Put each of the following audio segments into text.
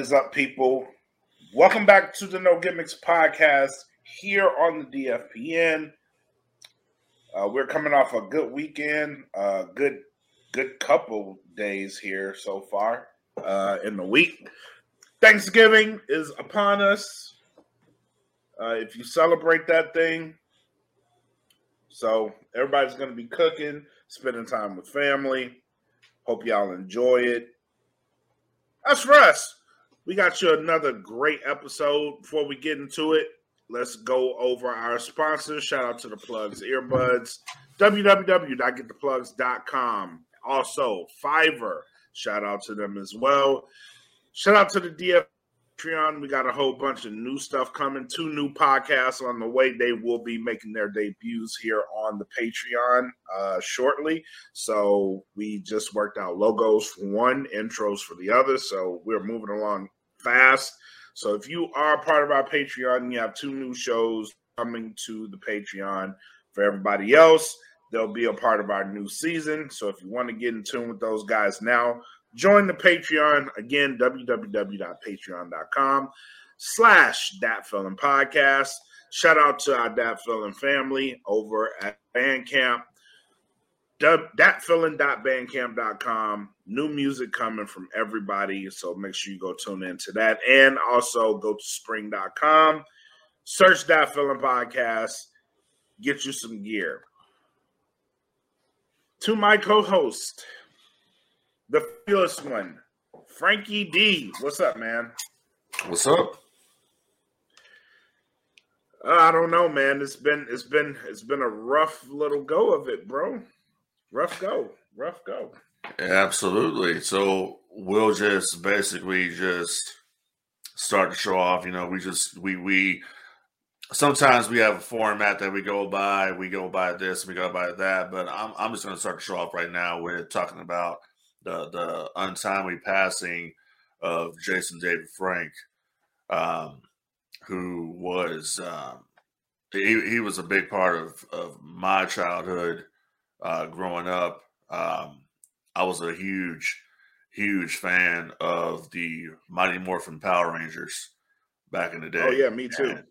Is up, people? Welcome back to the No Gimmicks podcast here on the DFPN. Uh, we're coming off a good weekend, uh, good good couple days here so far uh, in the week. Thanksgiving is upon us. Uh, if you celebrate that thing, so everybody's going to be cooking, spending time with family. Hope y'all enjoy it. That's for us. We got you another great episode. Before we get into it, let's go over our sponsors. Shout out to the plugs, earbuds, www.gettheplugs.com. Also, Fiverr. Shout out to them as well. Shout out to the DF Patreon. We got a whole bunch of new stuff coming. Two new podcasts on the way. They will be making their debuts here on the Patreon uh, shortly. So we just worked out logos for one, intros for the other. So we're moving along fast. So if you are part of our Patreon, you have two new shows coming to the Patreon. For everybody else, they'll be a part of our new season. So if you want to get in tune with those guys now, Join the Patreon again, www.patreon.com slash Dat Felon Podcast. Shout out to our Dat family over at Bandcamp. datfelon.bandcamp.com. New music coming from everybody, so make sure you go tune into that. And also go to spring.com, search Dat Felon Podcast, get you some gear. To my co host, the fabulous one, Frankie D. What's up, man? What's up? Uh, I don't know, man. It's been it's been it's been a rough little go of it, bro. Rough go, rough go. Absolutely. So we'll just basically just start to show off. You know, we just we we sometimes we have a format that we go by. We go by this, we go by that. But I'm I'm just going to start to show off right now with talking about the the untimely passing of Jason David Frank, um, who was um, he he was a big part of of my childhood uh, growing up. Um, I was a huge huge fan of the Mighty Morphin Power Rangers back in the day. Oh yeah, me too. And,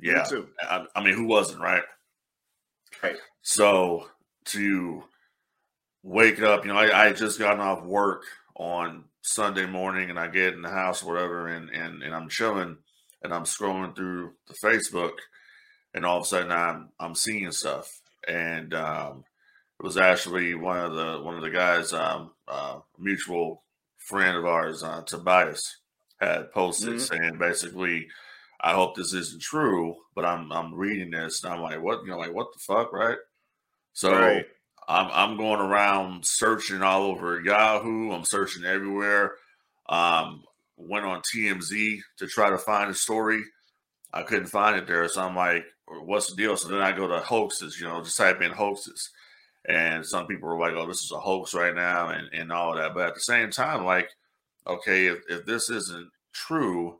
yeah, me too. I, I mean, who wasn't right? Right. So to wake up, you know, I, I just gotten off work on Sunday morning and I get in the house or whatever and, and, and I'm chilling and I'm scrolling through the Facebook and all of a sudden I'm I'm seeing stuff. And um, it was actually one of the one of the guys, um, uh, mutual friend of ours, uh, Tobias, had posted mm-hmm. saying basically, I hope this isn't true, but I'm I'm reading this and I'm like, what you know, like what the fuck, right? So right. I'm, I'm going around searching all over Yahoo. I'm searching everywhere. Um, went on TMZ to try to find a story. I couldn't find it there. So I'm like, what's the deal? So then I go to hoaxes, you know, just type in hoaxes. And some people are like, oh, this is a hoax right now and, and all that. But at the same time, like, okay, if, if this isn't true,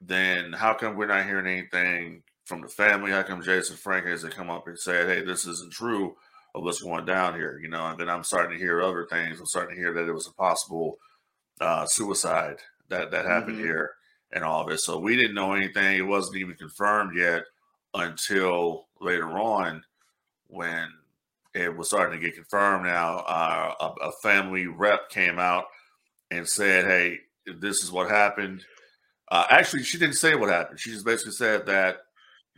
then how come we're not hearing anything from the family? How come Jason Frank hasn't come up and said, hey, this isn't true? Of what's going down here, you know. And then I'm starting to hear other things. I'm starting to hear that it was a possible uh, suicide that that happened mm-hmm. here and all of it. So we didn't know anything. It wasn't even confirmed yet until later on when it was starting to get confirmed. Now uh, a, a family rep came out and said, "Hey, this is what happened." Uh, actually, she didn't say what happened. She just basically said that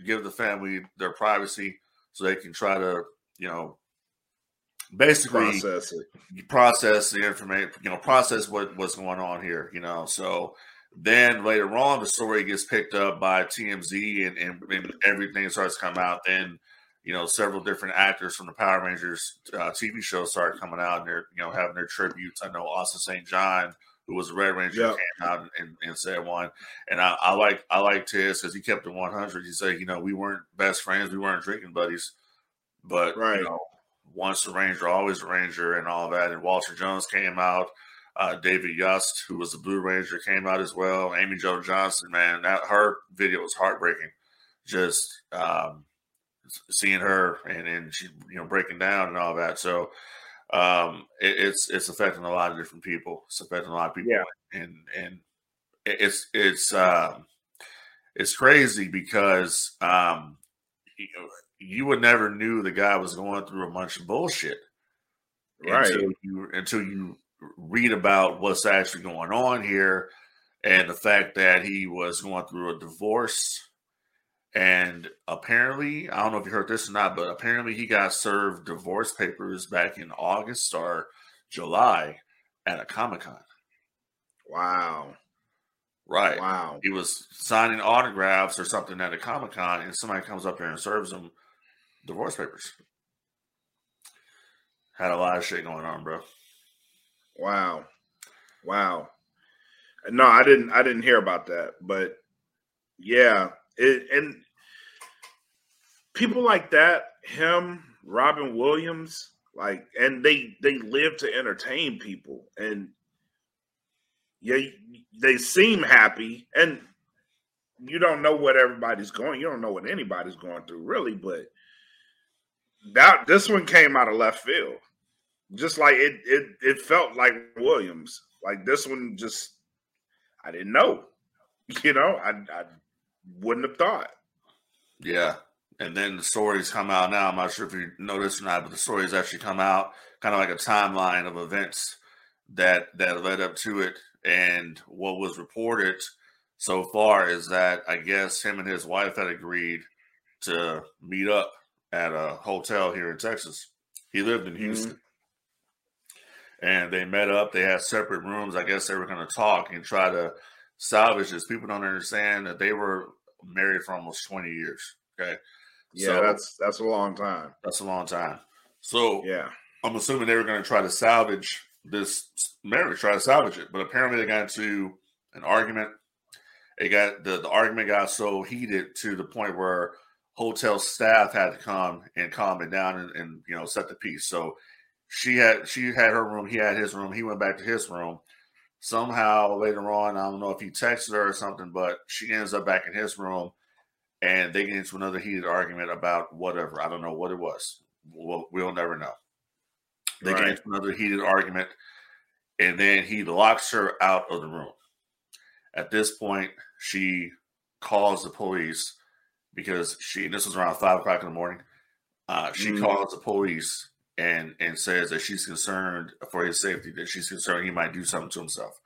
give the family their privacy so they can try to, you know, basically process, process the information, you know, process what, what's going on here, you know. So then later on, the story gets picked up by TMZ and, and, and everything starts to come out. Then, you know, several different actors from the Power Rangers uh, TV show start coming out and they're, you know, having their tributes. I know Austin St. John, who was a Red Ranger, yep. came out and, and, said one. And I, I like I liked his because he kept it 100. He said, you know, we weren't best friends, we weren't drinking buddies, but right. you know, once a Ranger, always a Ranger, and all that. And Walter Jones came out. Uh, David Yost, who was the Blue Ranger, came out as well. Amy Jo Johnson, man, that her video was heartbreaking. Just um, seeing her and and she, you know, breaking down and all that. So um, it, it's it's affecting a lot of different people. It's affecting a lot of people, Yeah. and and it's it's um, it's crazy because um, you, you would never knew the guy was going through a bunch of bullshit Right. until you until you read about what's actually going on here and the fact that he was going through a divorce and apparently i don't know if you heard this or not but apparently he got served divorce papers back in august or july at a comic-con Wow. right Wow. he was signing autographs or something at a comic-con and somebody comes up there and serves him divorce papers had a lot of shit going on bro Wow. Wow. No, I didn't I didn't hear about that, but yeah, it and people like that, him, Robin Williams, like and they they live to entertain people and yeah, they seem happy and you don't know what everybody's going. You don't know what anybody's going through really, but that this one came out of left field just like it it it felt like Williams. Like this one just I didn't know. You know, I I wouldn't have thought. Yeah. And then the stories come out now. I'm not sure if you noticed or not, but the stories actually come out kind of like a timeline of events that that led up to it. And what was reported so far is that I guess him and his wife had agreed to meet up at a hotel here in Texas. He lived in mm-hmm. Houston. And they met up. They had separate rooms. I guess they were going to talk and try to salvage this. People don't understand that they were married for almost 20 years. Okay. Yeah, So- that's that's a long time. That's a long time. So Yeah. I'm assuming they were going to try to salvage this marriage, try to salvage it. But apparently they got into an argument. It got the, the argument got so heated to the point where hotel staff had to come and calm it down and, and you know set the peace. So she had she had her room, he had his room, he went back to his room. Somehow later on, I don't know if he texted her or something, but she ends up back in his room and they get into another heated argument about whatever. I don't know what it was. We'll, we'll never know. They Right. get into another heated argument, and then he locks her out of the room. At this point, she calls the police because she. This was around five o'clock in the morning. Uh, she Mhm. calls the police and and says that she's concerned for his safety. That she's concerned he might do something to himself.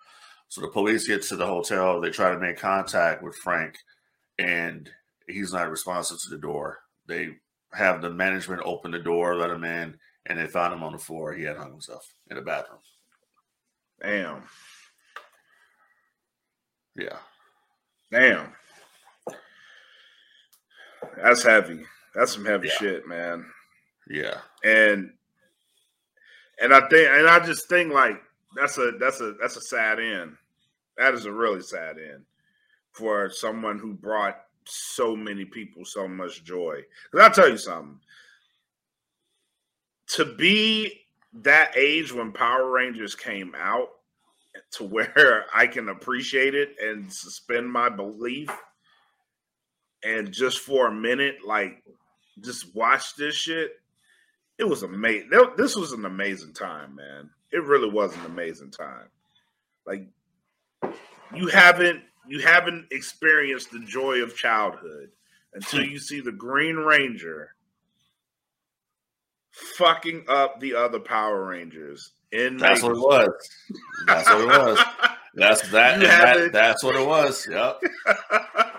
So the police get to the hotel. They try to make contact with Frank, and he's not responsive to the door. They have the management open the door, let him in, and they found him on the floor. He had hung himself in the bathroom. Damn. Yeah. Damn. That's heavy. That's some heavy Yeah. shit, man. Yeah. And and I think and I just think like that's a that's a that's a sad end. That is a really sad end for someone who brought so many people so much joy. Because I'll tell you something. To be that age when Power Rangers came out, to where I can appreciate it and suspend my belief, and just for a minute, like just watch this shit. It was amazing. This was an amazing time, man. It really was an amazing time. Like you haven't you haven't experienced the joy of childhood until you see the Green Ranger fucking up the other Power Rangers in That's what it was. That's what it was. That's that, that that's what it was. Yep.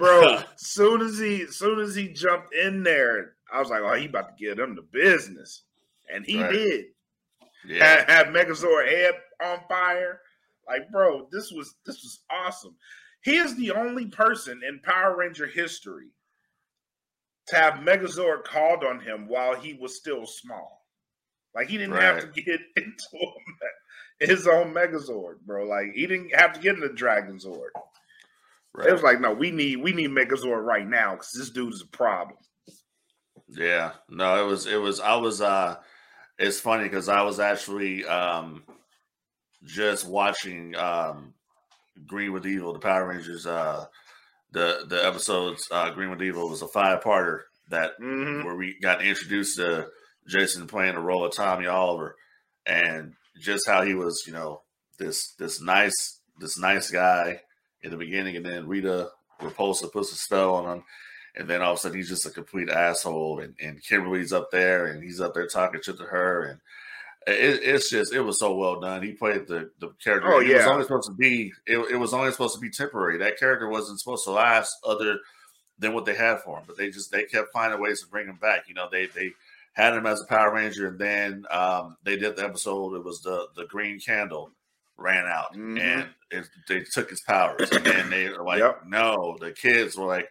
Bro, soon as he soon as he jumped in there, I was like, oh, he about to get him the business. And he Right. did. Yeah. Had, had Megazord head on fire. Like, bro, this was this was awesome. He is the only person in Power Ranger history to have Megazord called on him while he was still small. Like he didn't have to get into his own Megazord, bro. Like he didn't have to get into Dragon Zord. It was like, no, we need we need Megazord right now because this dude is a problem. Yeah. No, it was it was I was uh it's funny because I was actually um just watching um Green with Evil, the Power Rangers uh the the episodes uh Green with Evil was a five parter that Mhm. where we got introduced to Jason playing the role of Tommy Oliver, and just how he was, you know, this this nice this nice guy in the beginning, and then Rita Repulsa puts a spell on him, and then all of a sudden he's just a complete asshole, and, and Kimberly's up there, and he's up there talking shit to her, and it, it's just it was so well done. He played the the character. Oh, yeah. It was only supposed to be it, it was only supposed to be temporary. That character wasn't supposed to last other than what they had for him, but they just they kept finding ways to bring him back. You know, they they had him as a Power Ranger, and then um, they did the episode. It was the the Green Candle ran out, Mhm. and it, they took his powers, and then they were like, Yep. no, the kids were like.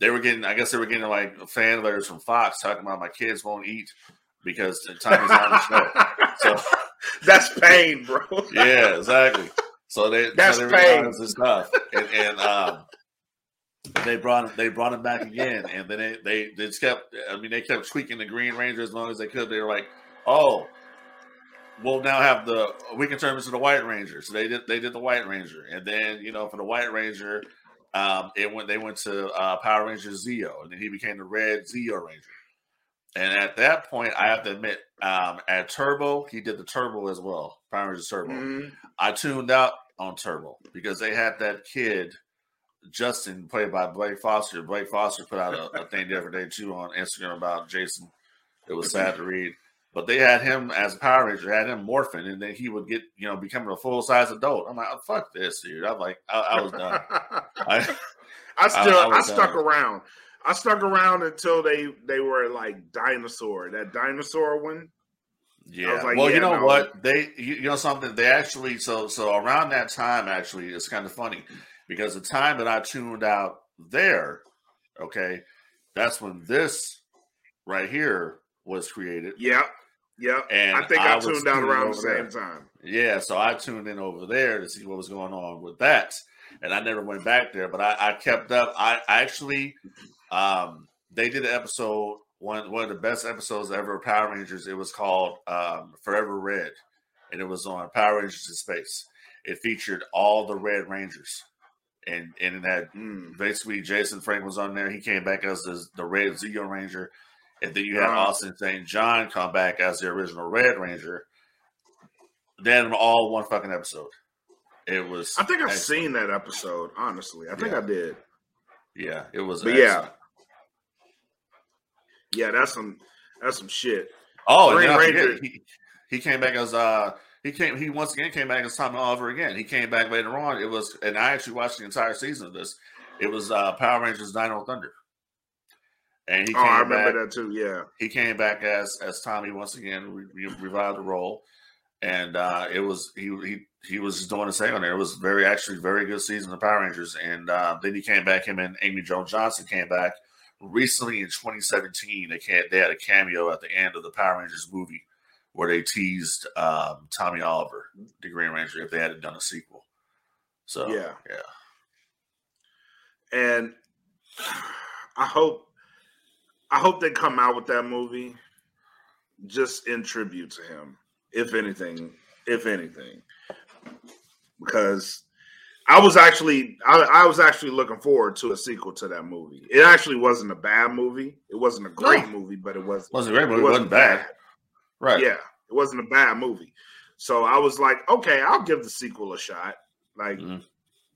They were getting, I guess they were getting like fan letters from Fox talking about my kids won't eat because the time is on the show. So That's pain, bro. yeah, exactly. So they That's so they pain. this stuff, and, and um, they brought they brought him back again, and then they, they they just kept. I mean, they kept tweaking the Green Ranger as long as they could. They were like, oh. We'll now have the we can turn this into the White Ranger. So they did they did the White Ranger, and then you know for the White Ranger, um, it went they went to uh, Power Ranger Zeo, and then he became the Red Zeo Ranger. And at that point, I have to admit, um, at Turbo, he did the Turbo as well, Power Rangers Turbo. Mhm. I tuned out on Turbo because they had that kid, Justin, played by Blake Foster. Blake Foster put out a, a thing the other day too on Instagram about Jason. It was sad to read. But they had him as a Power Ranger, had him morphing, and then he would get, you know, becoming a full size adult. I'm like, oh, fuck this, dude. I'm like, I, I was done. I, I still I I, stuck done. around. I stuck around until they they were like dinosaur. That dinosaur one. Yeah. like, well, yeah, you know no. what? They, you, you know, something. They actually, so, so around that time, actually, it's kind of funny because the time that I tuned out there, okay, that's when this right here was created. Yep. Yep. And I think I, was tuned out around the same there. time. Yeah, so I tuned in over there to see what was going on with that, and I never went back there. But I, I kept up. I, I actually, um, they did an episode one one of the best episodes ever of Power Rangers. It was called um, Forever Red, and it was on Power Rangers in Space. It featured all the Red Rangers, and and it had Mm. basically Jason Frank was on there. He came back as the, the Red Zeo Ranger, and then you had. Austin St. John come back as the original Red Ranger. Then all one fucking episode. It was. I think I've excellent. seen that episode. Honestly, I think Yeah. I did. Yeah, it was. But yeah. excellent. Yeah, that's some that's some shit. Oh, Green then I forget, Ranger- he, he came back as uh he came he once again came back as Tommy Oliver again. He came back later on. It was and I actually watched the entire season of this. It was uh Power Rangers Dino Thunder. And he Oh, came I remember back, that too. Yeah. he came back as as Tommy once again, re- re- revived the role, and uh, it was he he he was doing the same on there. It was very actually very good season of Power Rangers, and uh, then he came back. Him and Amy Jo Johnson came back recently in 2017. They can they had a cameo at the end of the Power Rangers movie where they teased um, Tommy Oliver, the Green Ranger, if they hadn't done a sequel. So Yeah. yeah. And I hope I hope they come out with that movie just in tribute to him, if anything, if anything. Because I was actually I, I was actually looking forward to a sequel to that movie. It actually wasn't a bad movie. It wasn't a great movie, but it was wasn't a great movie. It wasn't bad. Right. Yeah, it wasn't a bad movie. So I was like, okay, I'll give the sequel a shot. Like, Mhm.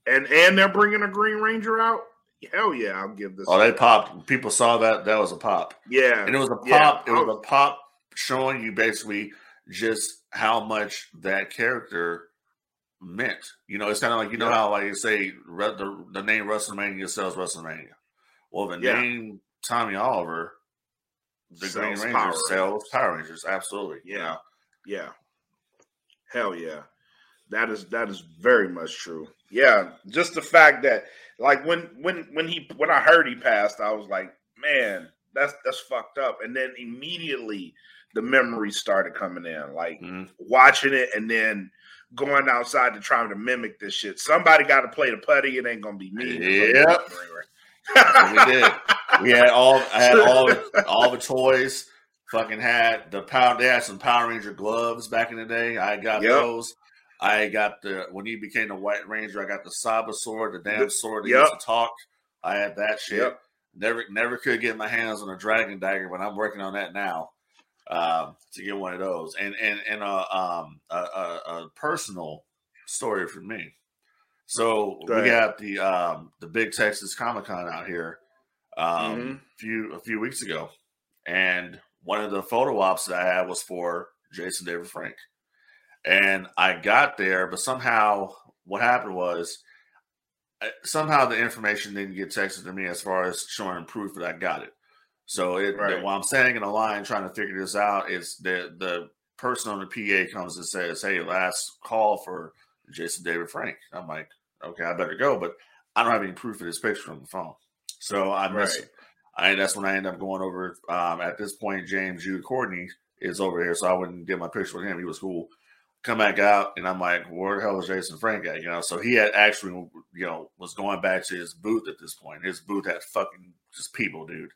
and and they're bringing a Green Ranger out. Hell yeah, I'll give this. Oh, they popped. People saw that. That was a pop. Yeah, And it was a Yeah, pop. it oh. was a pop showing you basically just how much that character meant. You know, it's kind of like you know Yeah. how like you say the the name WrestleMania sells WrestleMania. Well, the Yeah. name Tommy Oliver, the Green Sells Ranger Power sells Power Rangers. Absolutely. Yeah. yeah. Hell yeah, that is that is very much true. Yeah, just the fact that like when when when he when I heard he passed, I was like, man, that's that's fucked up. And then immediately the memories started coming in, like. Mhm. watching it and then going outside to try to mimic this shit. Somebody got to play the putty. It ain't gonna be me. Yep. we did. We had all I had all all the toys. Fucking had the power. They had some Power Ranger gloves back in the day. I got Yep. those. I got the when he became the White Ranger. I got the Saba sword, the damn sword that Yep. used to talk. I had that shit. Yep. Never never could get my hands on a dragon dagger, but I'm working on that now. uh, to get one of those. And and and uh, um, a, a, a personal story for me. So we got the um, the big Texas Comic Con out here um, mm-hmm. a few a few weeks ago, and one of the photo ops that I had was for Jason David Frank, and I got there, but somehow what happened was uh, somehow the information didn't get texted to me as far as showing proof that I got it. So it, right. while I'm standing in a line trying to figure this out, it's the the person on the PA comes and says, "Hey, last call for Jason David Frank." I'm like, "Okay, I better go," but I don't have any proof of this picture on the phone, so I miss right. it. I that's when I end up going over. Um, at this point, James Jude Courtney is over here, so I wouldn't get my picture with him. He was cool. Come back out, and I'm like, "Where the hell is Jason Frank at?" You know, so he had actually, you know, was going back to his booth at this point. His booth had fucking just people, dude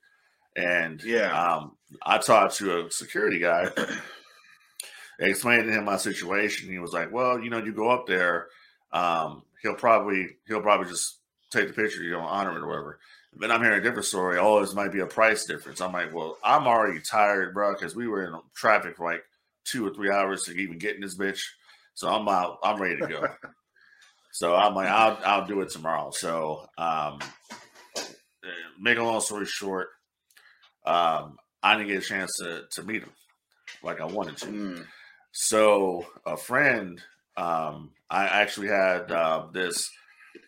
and yeah, um, I talked to a security guy, explained to him my situation. He was like, "Well, you know, you go up there, um, he'll probably he'll probably just take the picture, you don't honor it or whatever." Then I'm hearing a different story. Oh, this might be a price difference. I'm like, well, I'm already tired, bro, because we were in traffic for like two or three hours to even get in this bitch. So I'm out. I'm ready to go. so I'm like, I'll I'll do it tomorrow. So um, make a long story short, um, I didn't get a chance to to meet him like I wanted to. Mm. So a friend, um, I actually had uh, this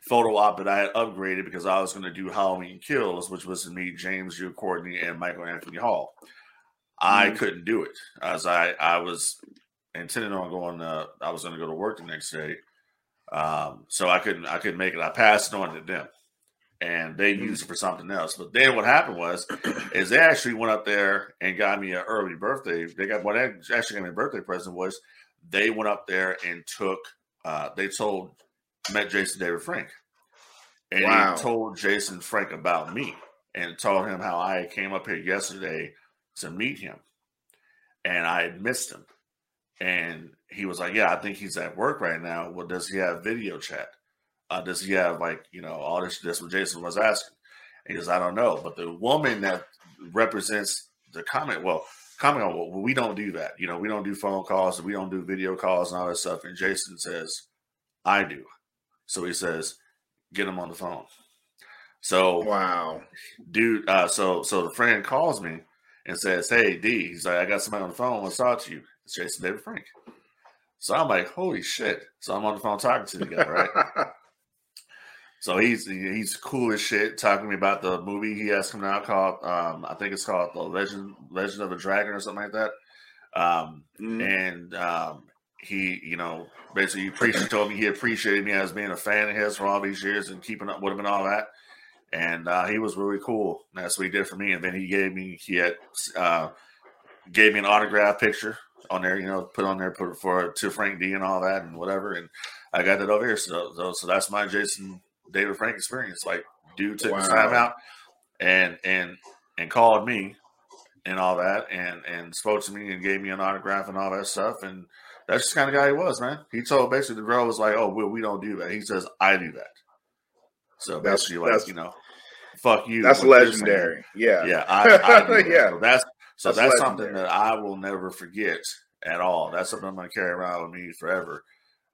photo op that I had upgraded because I was going to do Halloween Kills, which was to meet James Jude Courtney and Michael Anthony Hall. I mm. couldn't do it as I I was intending on going. Uh, I was going to go to work the next day, um, so I couldn't I couldn't make it. I passed it on to them and they mm-hmm. used it for something else. But then what happened was, is they actually went up there and got me an early birthday. They got what actually got me a birthday present was they went up there and took. Uh, they told met Jason David Frank, and wow. he told Jason Frank about me and told him how I came up here yesterday to meet him, and I had missed him, and he was like, "Yeah, I think he's at work right now. Well, does he have video chat?" uh, does he have like you know all this? That's what Jason was asking. He goes, I don't know, but the woman that represents the comment, well, comment on well, we don't do that. You know, we don't do phone calls, we don't do video calls and all that stuff. And Jason says, I do. So he says, get him on the phone. So wow, dude. Uh, so so the friend calls me and says, Hey D, he's like, I got somebody on the phone. Let's talk to you. It's Jason David Frank. So I'm like, holy shit. So I'm on the phone talking to the guy, right? So he's he's cool as shit talking to me about the movie he has coming out called um, I think it's called the Legend Legend of the Dragon or something like that. Um, mm. And um, he, you know, basically he told me he appreciated me as being a fan of his for all these years and keeping up with him and all that. And uh, he was really cool. And that's what he did for me. And then he gave me he had uh, gave me an autograph picture on there, you know, put on there put for to Frank D and all that and whatever. And I got that over here. So so, so that's my Jason David Frank experience. Like, dude took wow. his time out and and and called me and all that, and and spoke to me and gave me an autograph and all that stuff. And that's just kind of guy he was, man. He told basically the girl was like, "Oh, well, we don't do that." He says, "I do that." So that's, basically, like you know, fuck you. That's legendary. Yeah, yeah, I, I yeah. So that's so that's, that's something that I will never forget at all. That's something I'm going to carry around with me forever.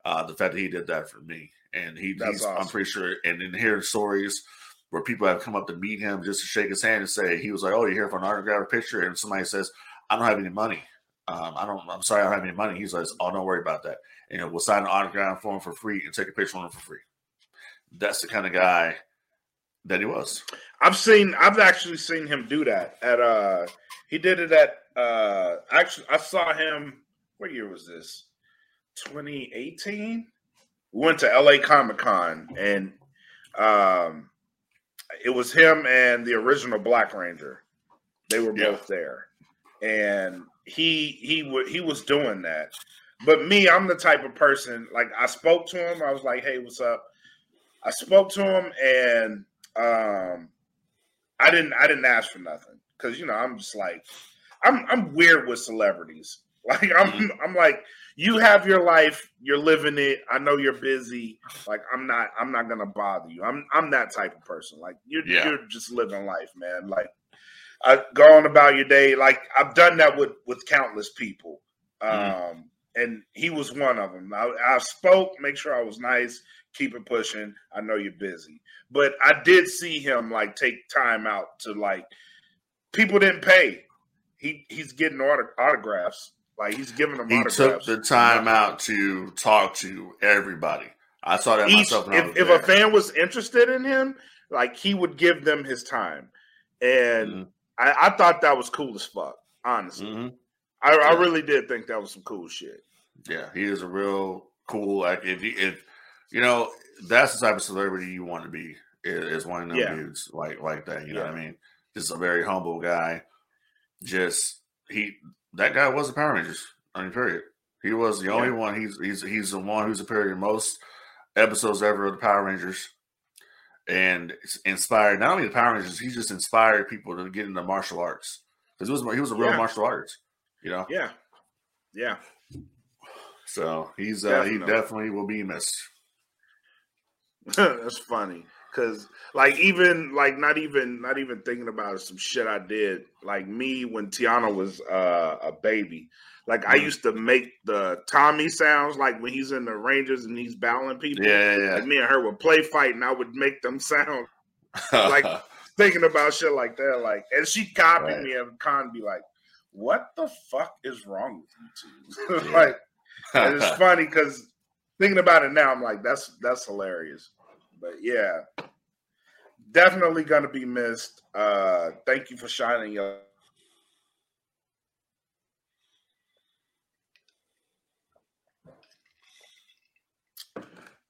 Uh, the fact that he did that for me and he, he's awesome. I'm pretty sure. And in hearing stories where people have come up to meet him just to shake his hand and say he was like, "Oh, you're here for an autograph or picture," and somebody says, "I don't have any money. Um, I don't. I'm sorry, I don't have any money." He's like, "Oh, don't worry about that. And you know, we'll sign an autograph for him for free and take a picture of him for free." That's the kind of guy that he was. I've seen. I've actually seen him do that at. uh He did it at. uh Actually, I saw him. What year was this? 2018 we went to LA Comic Con and um, it was him and the original Black Ranger. They were yeah. both there, and he he he was doing that. But me, I'm the type of person like I spoke to him. I was like, "Hey, what's up?" I spoke to him, and um, I didn't I didn't ask for nothing because you know I'm just like I'm I'm weird with celebrities. Like I'm mm-hmm. I'm like you have your life, you're living it. I know you're busy. Like I'm not I'm not gonna bother you. I'm I'm that type of person. Like you're yeah. you're just living life, man. Like uh, go on about your day. Like I've done that with with countless people, mm-hmm. um, mm and he was one of them. I, I spoke, make sure I was nice, keep it pushing. I know you're busy, but I did see him like take time out to like people didn't pay. He he's getting auto, autographs. Like he's giving them. He autographs. took the time out to talk to everybody. I saw that Each, myself. if, if a fan was interested in him, like he would give them his time, and mm-hmm. I, I, thought that was cool as fuck. Honestly, mm-hmm. I, I, really did think that was some cool shit. Yeah, he is a real cool. Like if you, if you know, that's the type of celebrity you want to be. Is, one of them yeah. dudes like like that. You know what I mean? Just a very humble guy. Just he that guy was a Power Rangers. I mean, period. He was the only one. He's he's he's the one who's appeared in most episodes ever of the Power Rangers, and inspired not only the Power Rangers. He just inspired people to get into martial arts because he was he was a real yeah. martial arts. You know. Yeah. Yeah. So he's uh, he definitely will be missed. That's funny because like even like not even not even thinking about some shit I did like me when Tiana was uh, a baby. Like I mm-hmm. used to make the Tommy sounds like when he's in the Rangers and he's battling people. Yeah, yeah. Like me and her would play fight and I would make them sound like thinking about shit like that. Like and she copied right. me and Con be like, "What the fuck is wrong with you two?" like it's funny because thinking about it now, I'm like, "That's that's hilarious." But yeah, definitely going to be missed. Uh, thank you for shining your.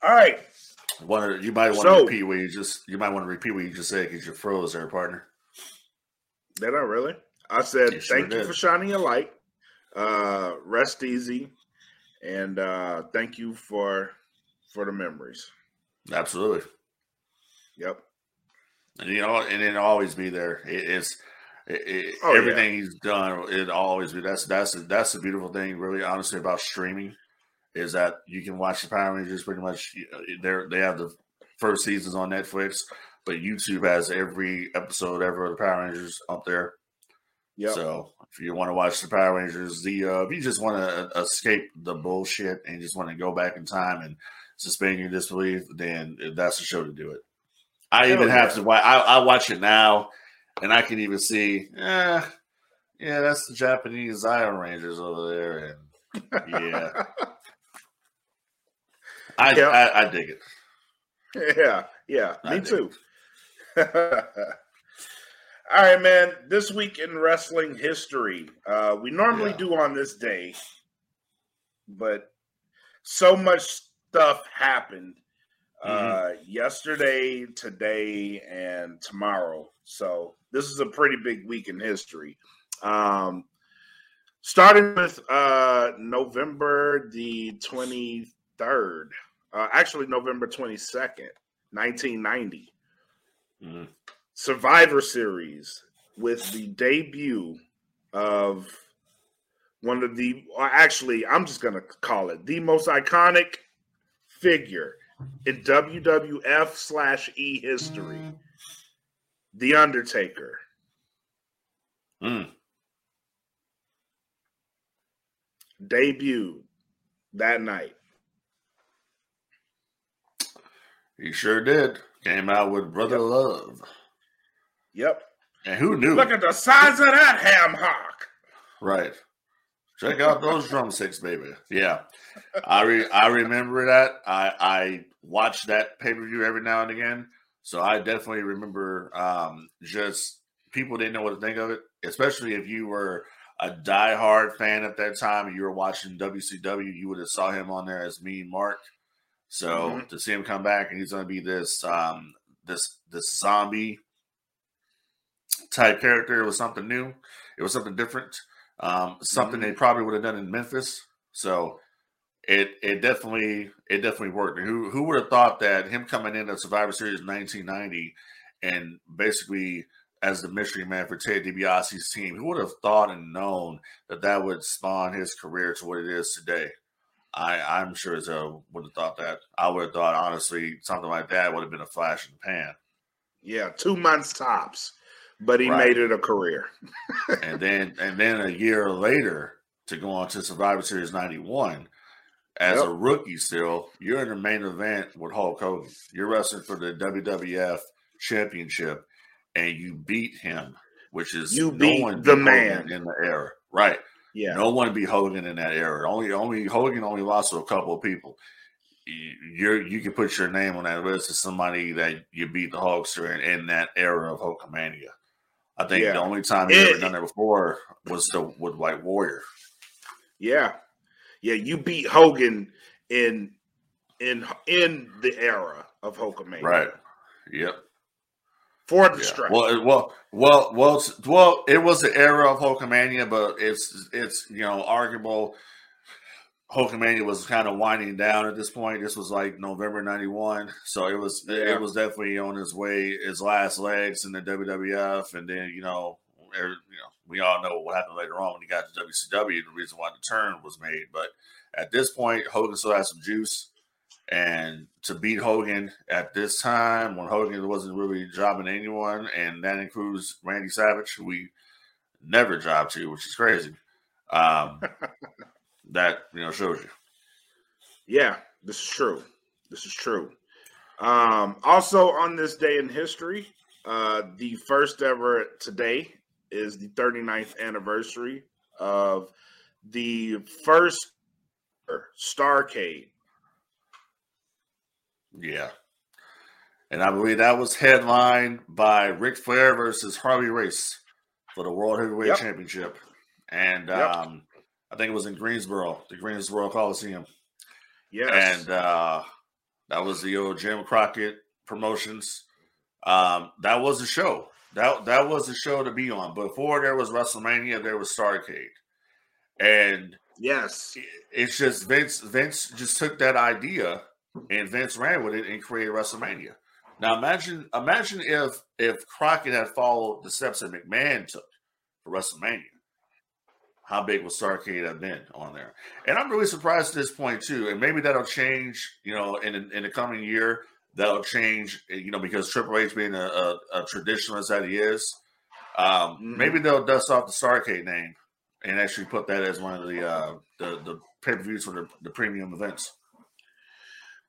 All right. You might want so, to repeat what you just. You might want to repeat what you just said because you're froze there, partner. Did I really? I said you thank sure you for shining your light. Uh, rest easy, and uh, thank you for for the memories. Absolutely. Yep. And you know, and it'll always be there. It, it's it, oh, everything yeah. he's done. It always be that's that's that's the beautiful thing, really, honestly, about streaming is that you can watch the Power Rangers pretty much. They they have the first seasons on Netflix, but YouTube has every episode ever of the Power Rangers up there. Yeah. So if you want to watch the Power Rangers, the uh, if you just want to escape the bullshit and just want to go back in time and suspend your disbelief, then that's the show to do it. I even have to watch. I, I, watch it now, and I can even see. Eh, yeah, that's the Japanese Iron Rangers over there, and yeah, I, yeah. I, I dig it. Yeah, yeah, me too. All right, man. This week in wrestling history, uh, we normally yeah. do on this day, but so much stuff happened mm-hmm. uh, yesterday, today, and tomorrow. So this is a pretty big week in history. Um, starting with uh, November the 23rd, uh, actually, November 22nd, 1990. Mm-hmm. Survivor Series with the debut of one of the, actually, I'm just going to call it the most iconic figure in WWF slash E history, The Undertaker. Mm. Debuted that night. He sure did. Came out with Brother yep. Love. Yep. And who knew? Look at the size of that ham hock. Right. Check out those drumsticks, baby. Yeah. I re- I remember that. I I watch that pay per view every now and again. So I definitely remember um, just people didn't know what to think of it, especially if you were a diehard fan at that time and you were watching WCW, you would have saw him on there as Mean Mark. So mm-hmm. to see him come back and he's going to be this um, this this zombie type character, it was something new. It was something different. Um, something mm-hmm. they probably would have done in Memphis. So it it definitely it definitely worked. Who who would have thought that him coming in at Survivor Series 1990 and basically as the mystery man for Ted DiBiase's team, who would have thought and known that that would spawn his career to what it is today? I I'm sure as hell would have thought that. I would have thought honestly something like that would have been a flash in the pan. Yeah, two months tops. But he right. made it a career. and then and then a year later to go on to Survivor Series 91 as yep. a rookie still, you're in the main event with Hulk Hogan. You're wrestling for the WWF championship and you beat him, which is you beat no the man in the era. Right. Yeah. No one beat Hogan in that era. Only only Hogan only lost to a couple of people. You're you can put your name on that list as somebody that you beat the Hulkster in, in that era of Hulkamania. I think yeah. the only time you ever done that before was the with White Warrior. Yeah, yeah, you beat Hogan in in in the era of Hulkamania. Right. Yep. For the yeah. strike. Well, well, well, well, well. It was the era of Hulkamania, but it's it's you know arguable. Hulkamania was kind of winding down at this point. This was like November '91, so it was yeah. it was definitely on his way, his last legs in the WWF, and then you know, er, you know, we all know what happened later on when he got to WCW. The reason why the turn was made, but at this point, Hogan still had some juice. And to beat Hogan at this time, when Hogan wasn't really jobbing anyone, and that includes Randy Savage, we never jobbed to, which is crazy. Um, that you know shows you. Yeah, this is true. This is true. Um, also, on this day in history, uh, the first ever today is the 39th anniversary of the first Starcade. Yeah. And I believe that was headlined by Ric Flair versus Harley Race for the World Heavyweight yep. Championship. And yep. um, I think it was in Greensboro, the Greensboro Coliseum. Yes. And uh, that was the old Jim Crockett Promotions. Um, that was a show. That that was a show to be on. Before there was WrestleMania, there was Starcade. And Yes. It's just Vince Vince just took that idea and Vince ran with it and created WrestleMania. Now imagine imagine if if Crockett had followed the steps that McMahon took for WrestleMania. How big would Starcade have been on there? And I'm really surprised at this point too. And maybe that'll change, you know, in in the coming year. That'll change, you know, because Triple H being a, a, a traditionalist that he is. Um, mm-hmm. Maybe they'll dust off the Starcade name and actually put that as one of the uh, the, the pay per views for the, the premium events.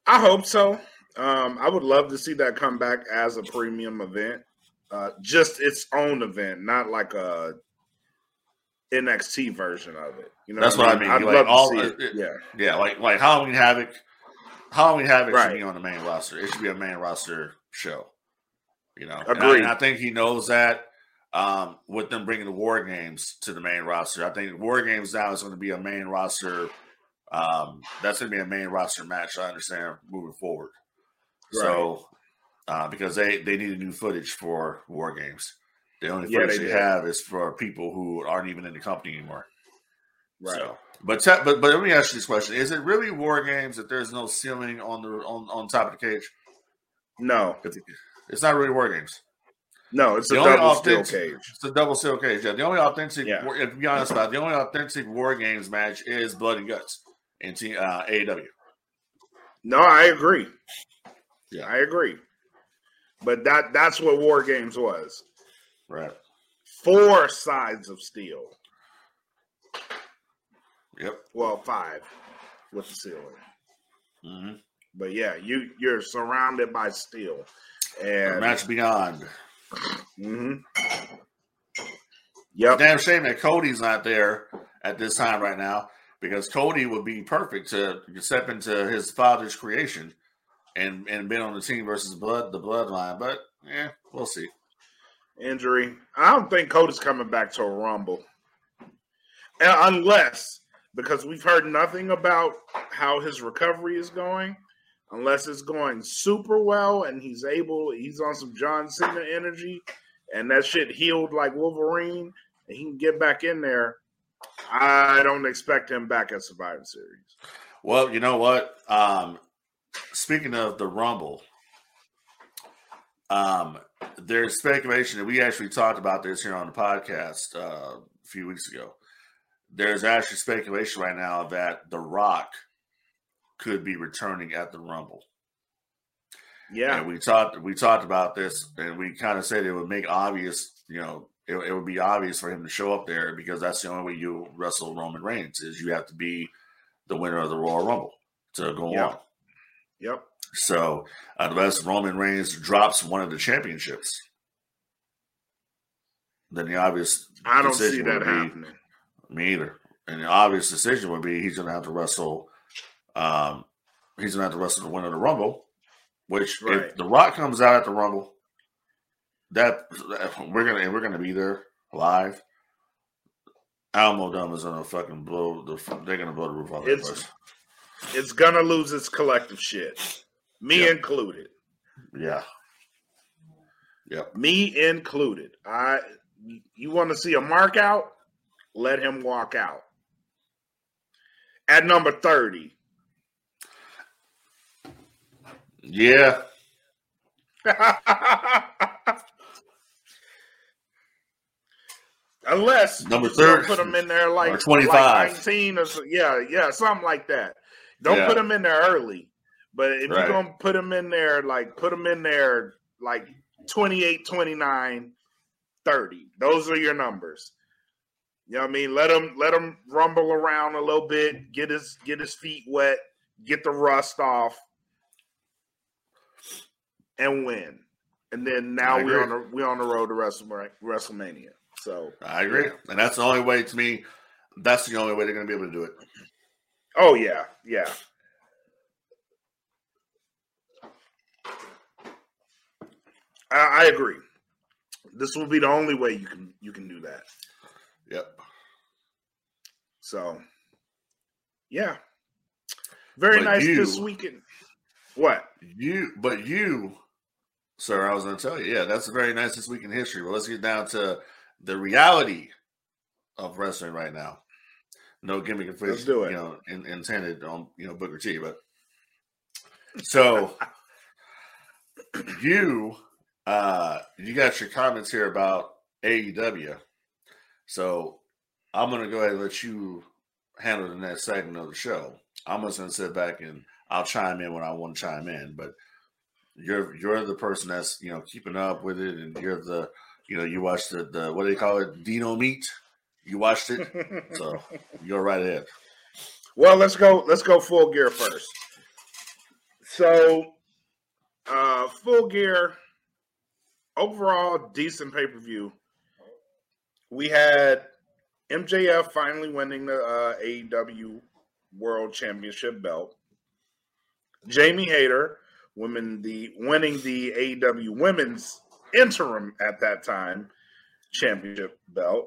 I hope so. Um, I would love to see that come back as a premium event, uh, just its own event, not like a NXT version of it. You know, that's what I mean. I'd like love all, to see it. Yeah, yeah, like like Halloween Havoc. Halloween Havoc right. should be on the main roster. It should be a main roster show. You know, Agreed. And I, and I think he knows that um, with them bringing the War Games to the main roster. I think War Games now is going to be a main roster. Um, that's going to be a main roster match. I understand moving forward. Right. So uh, because they they need new footage for War Games. The only yeah, they, they have is for people who aren't even in the company anymore. Right. So, but te- but but let me ask you this question: Is it really War Games that there's no ceiling on the on, on top of the cage? No, it's not really War Games. No, it's the a double steel cage. It's a double steel cage. Yeah, the only authentic, yeah. if be honest about it, the only authentic War Games match is Blood and Guts in T, uh, AEW. No, I agree. Yeah, I agree. But that that's what War Games was. Right. Four sides of steel. Yep. Well, five with the ceiling. Mm-hmm. But yeah, you you're surrounded by steel. And match beyond. Mm-hmm. Yep. Damn shame that Cody's not there at this time right now because Cody would be perfect to step into his father's creation and and been on the team versus blood the bloodline. But yeah, we'll see. Injury. I don't think Cody's coming back to a rumble. Unless because we've heard nothing about how his recovery is going unless it's going super well and he's able, he's on some John Cena energy and that shit healed like Wolverine and he can get back in there. I don't expect him back at Survivor Series. Well, you know what? Um, speaking of the Rumble, um, there's speculation that we actually talked about this here on the podcast uh, a few weeks ago. There's actually speculation right now that The Rock – could be returning at the Rumble. Yeah, and we talked we talked about this, and we kind of said it would make obvious you know, it, it, would be obvious for him to show up there because that's the only way you wrestle Roman Reigns is you have to be the winner of the Royal Rumble to go yep. on. Yep. So unless Roman Reigns drops one of the championships, then the obvious I don't see that happening. Me either. And the obvious decision would be he's going to have to wrestle. Um, he's going to have to wrestle the winner of the Rumble. Which, right. if The Rock comes out at the Rumble, that we're gonna we're gonna be there live. Alamodome is gonna fucking blow the. They're gonna blow the roof off. It's it's gonna lose its collective shit, me yep. included. Yeah. Yep. Me included. I. You want to see a mark out? Let him walk out. At number thirty. Yeah. Unless number third, put them in there like twenty five, like nineteen or so, yeah, yeah, something like that. Don't yeah. put them in there early, but if right. you're gonna put them in there, like put them in there like 28, 29, 30. Those are your numbers. You know what I mean? Let him let him rumble around a little bit, get his get his feet wet, get the rust off, and win. And then now we're on the we're on the road to WrestleMania. So I agree, yeah. and that's the only way to me. That's the only way they're going to be able to do it. Oh yeah, yeah. I, I agree. This will be the only way you can you can do that. Yep. So, yeah, very but nice you, this weekend. What you? But you, sir, I was going to tell you. Yeah, that's a very nice this week in history. But let's get down to the reality of wrestling right now. No gimmick and Let's do it. you know, in, intended on you know Booker T, but so you uh you got your comments here about AEW. So I'm gonna go ahead and let you handle the next segment of the show. I'm just gonna sit back and I'll chime in when I want to chime in, but you're you're the person that's you know keeping up with it, and you're the you know, you watched the, the what do they call it, Dino Meat. You watched it, so you're right ahead. Well, let's go. Let's go full gear first. So, uh, full gear, overall decent pay per view. We had MJF finally winning the uh, AEW World Championship belt. Jamie Hayter women the winning the AEW Women's interim at that time championship belt.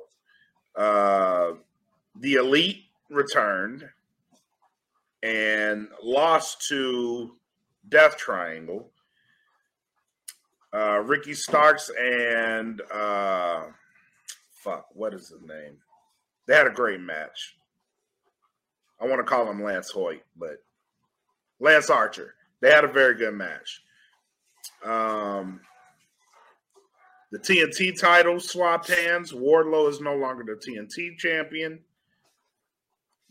Uh, the Elite returned and lost to Death Triangle. Uh, Ricky Starks and uh, fuck, what is his name? They had a great match. I want to call him Lance Hoyt, but Lance Archer. They had a very good match. Um, the TNT title swapped hands. Wardlow is no longer the TNT champion.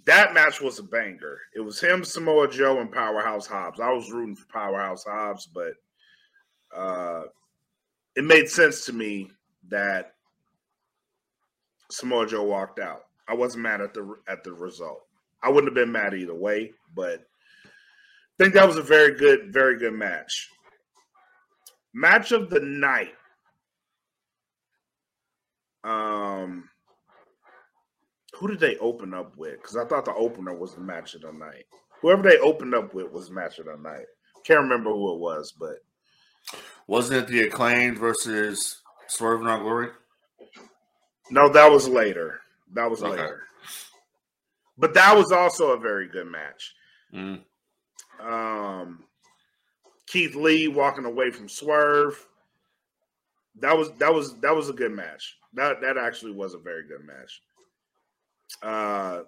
That match was a banger. It was him, Samoa Joe, and Powerhouse Hobbs. I was rooting for Powerhouse Hobbs, but uh, it made sense to me that Samoa Joe walked out. I wasn't mad at the at the result. I wouldn't have been mad either way, but I think that was a very good, very good match. Match of the night um, who did they open up with? Because I thought the opener was the match of the night. Whoever they opened up with was match of the night. Can't remember who it was, but wasn't it the acclaimed versus Swerve and Glory? No, that was later. That was okay. later. But that was also a very good match. Mm. Um, Keith Lee walking away from Swerve. That was that was that was a good match. That that actually was a very good match. Uh,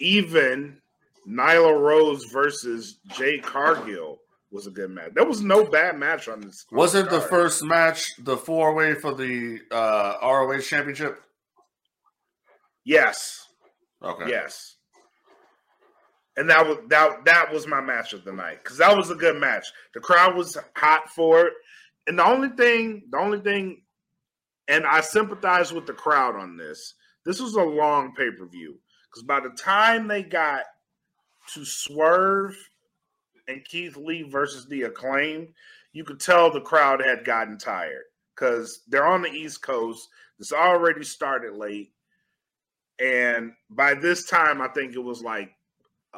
even Nyla Rose versus Jade Cargill was a good match. There was no bad match on this. Wasn't the first match the four way for the uh, ROH championship? Yes. Okay. Yes. And that was that that was my match of the night because that was a good match. The crowd was hot for it, and the only thing, the only thing and I sympathize with the crowd on this. This was a long pay per view because by the time they got to Swerve and Keith Lee versus the Acclaim, you could tell the crowd had gotten tired because they're on the East Coast. This already started late. And by this time, I think it was like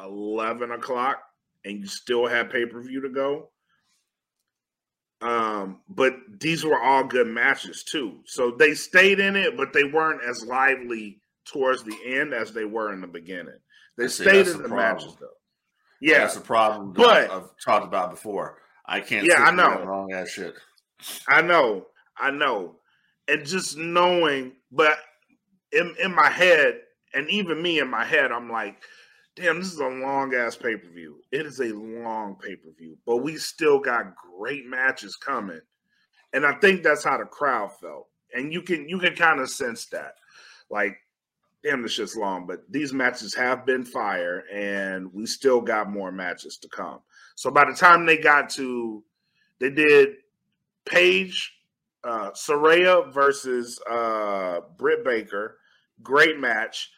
11 o'clock, and you still had pay per view to go. Um, but these were all good matches too. So they stayed in it, but they weren't as lively towards the end as they were in the beginning. They stayed in the, the matches though. Yeah, that's a problem. But I've talked about before. I can't. Yeah, I know. Wrong ass shit. I know. I know. And just knowing, but in in my head, and even me in my head, I'm like, damn, this is a long ass pay per view. It is a long pay per view, but we still got great matches coming, and I think that's how the crowd felt. And you can you can kind of sense that, like, damn, this shit's long, but these matches have been fire, and we still got more matches to come. So by the time they got to, they did Paige, uh, Saraya versus uh, Britt Baker, great match.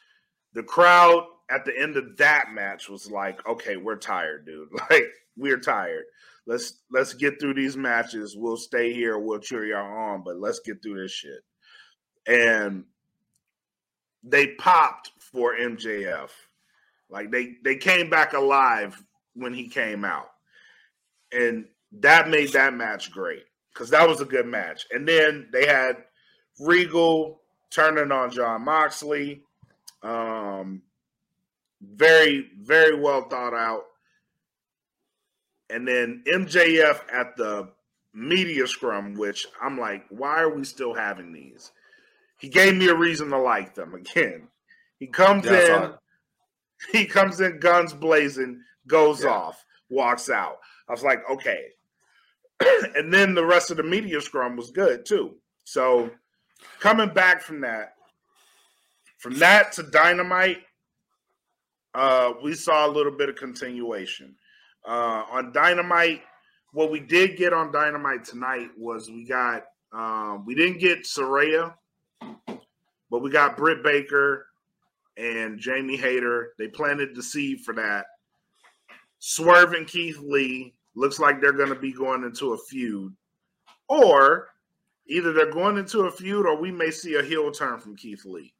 The crowd at the end of that match was like, okay, we're tired, dude. Like, we're tired. Let's let's get through these matches. We'll stay here. We'll cheer y'all on, but let's get through this shit. And they popped for MJF. Like they they came back alive when he came out. And that made that match great because that was a good match. And then they had Regal turning on Jon Moxley. Um, very, very well thought out. And then MJF at the media scrum, which I'm like, why are we still having these? He gave me a reason to like them again. He comes in, he comes in guns blazing, goes yeah. off, walks out. I was like, okay. and then the rest of the media scrum was good too. So coming back from that, from that to dynamite, uh, we saw a little bit of continuation. Uh, on Dynamite, what we did get on Dynamite tonight was we got um, we didn't get Saraya, but we got Britt Baker and Jamie Hayter. They planted the seed for that. Swerve and Keith Lee looks like they're going to be going into a feud, or either they're going into a feud, or we may see a heel turn from Keith Lee.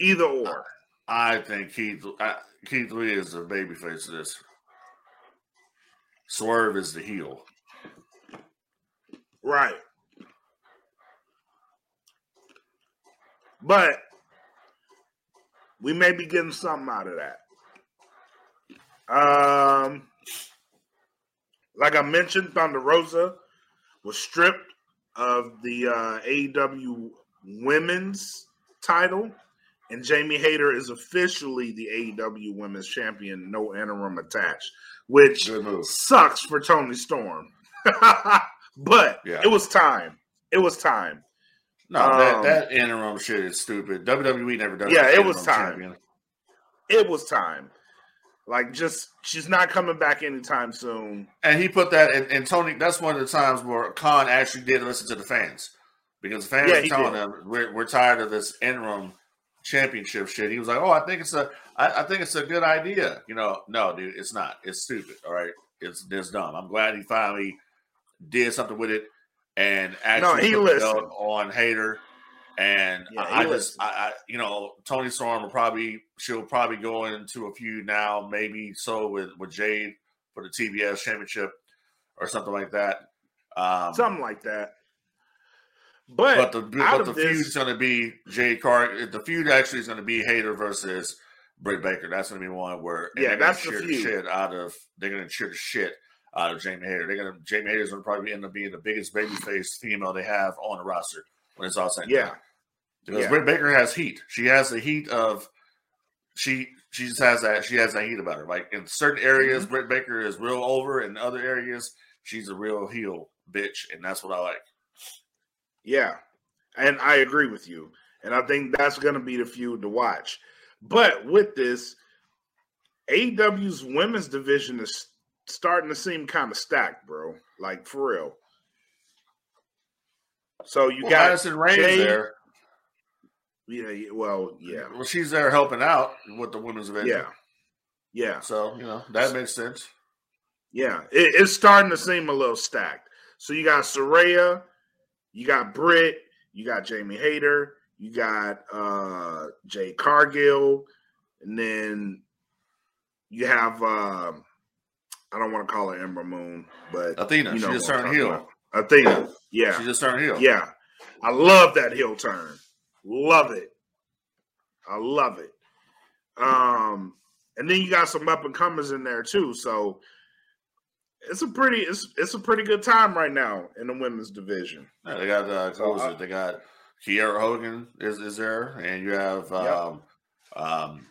Either or. I think Keith I, Keith Lee is the babyface of this. Swerve is the heel. Right. But we may be getting something out of that. Um, like I mentioned, Thunder Rosa was stripped of the uh, AEW Women's title and Jamie Hayter is officially the AEW Women's Champion, no interim attached, which sucks for Toni Storm. but yeah. it was time. It was time. No, um, that, that interim shit is stupid. WWE never does. Yeah, it was time. Champion. It was time. Like, just she's not coming back anytime soon. And he put that, and, and Toni. That's one of the times where Khan actually did listen to the fans because the fans yeah, telling did. them we're, we're tired of this interim championship shit. He was like, "Oh, I think it's a, I, I think it's a good idea." You know, no, dude, it's not. It's stupid. All right, it's this dumb. I'm glad he finally did something with it and actually no, he put on Hayter. And yeah, I, I just, I, I, you know, Toni Storm will probably she'll probably go into a feud now, maybe so with with Jade for the TBS championship or something like that. Um, something like that. But, but the but the feud is going to be Jay Carr. The feud actually is going to be Hayter versus Britt Baker. That's going to be one where yeah, that's the feud. shit out of they're going to cheer the shit out of Jamie Hayter. They're to Jamie Hayter is going to probably end up being the biggest babyface female they have on the roster when it's all said. Yeah, because yeah. Britt Baker has heat. She has the heat of she she just has that she has that heat about her. Like in certain areas, mm-hmm. Britt Baker is real over. In other areas, she's a real heel bitch, and that's what I like. Yeah, and I agree with you. And I think that's going to be the feud to watch. But with this, AEW's women's division is starting to seem kind of stacked, bro. Like for real. So you well, got Madison Jay- there. Yeah, yeah, well, yeah, Well, she's there helping out with the women's event. yeah, yeah, So you know that makes sense. yeah. It, it's starting to seem a little stacked. So you got Saraya, you got Britt, you got Jamie Hayter, you got uh Jade Cargill, and then you have um I don't want to call her Ember Moon, but Athena, you she know just what I'm turned heel. about. Athena, yeah, She just turned heel. Yeah. I love that heel turn. Love it. I love it. Um, and then you got some up and comers in there too. So it's a pretty it's it's a pretty good time right now in the women's division. Yeah, they got uh, So what was it? They got Kiera Hogan is, is there, and you have um, um,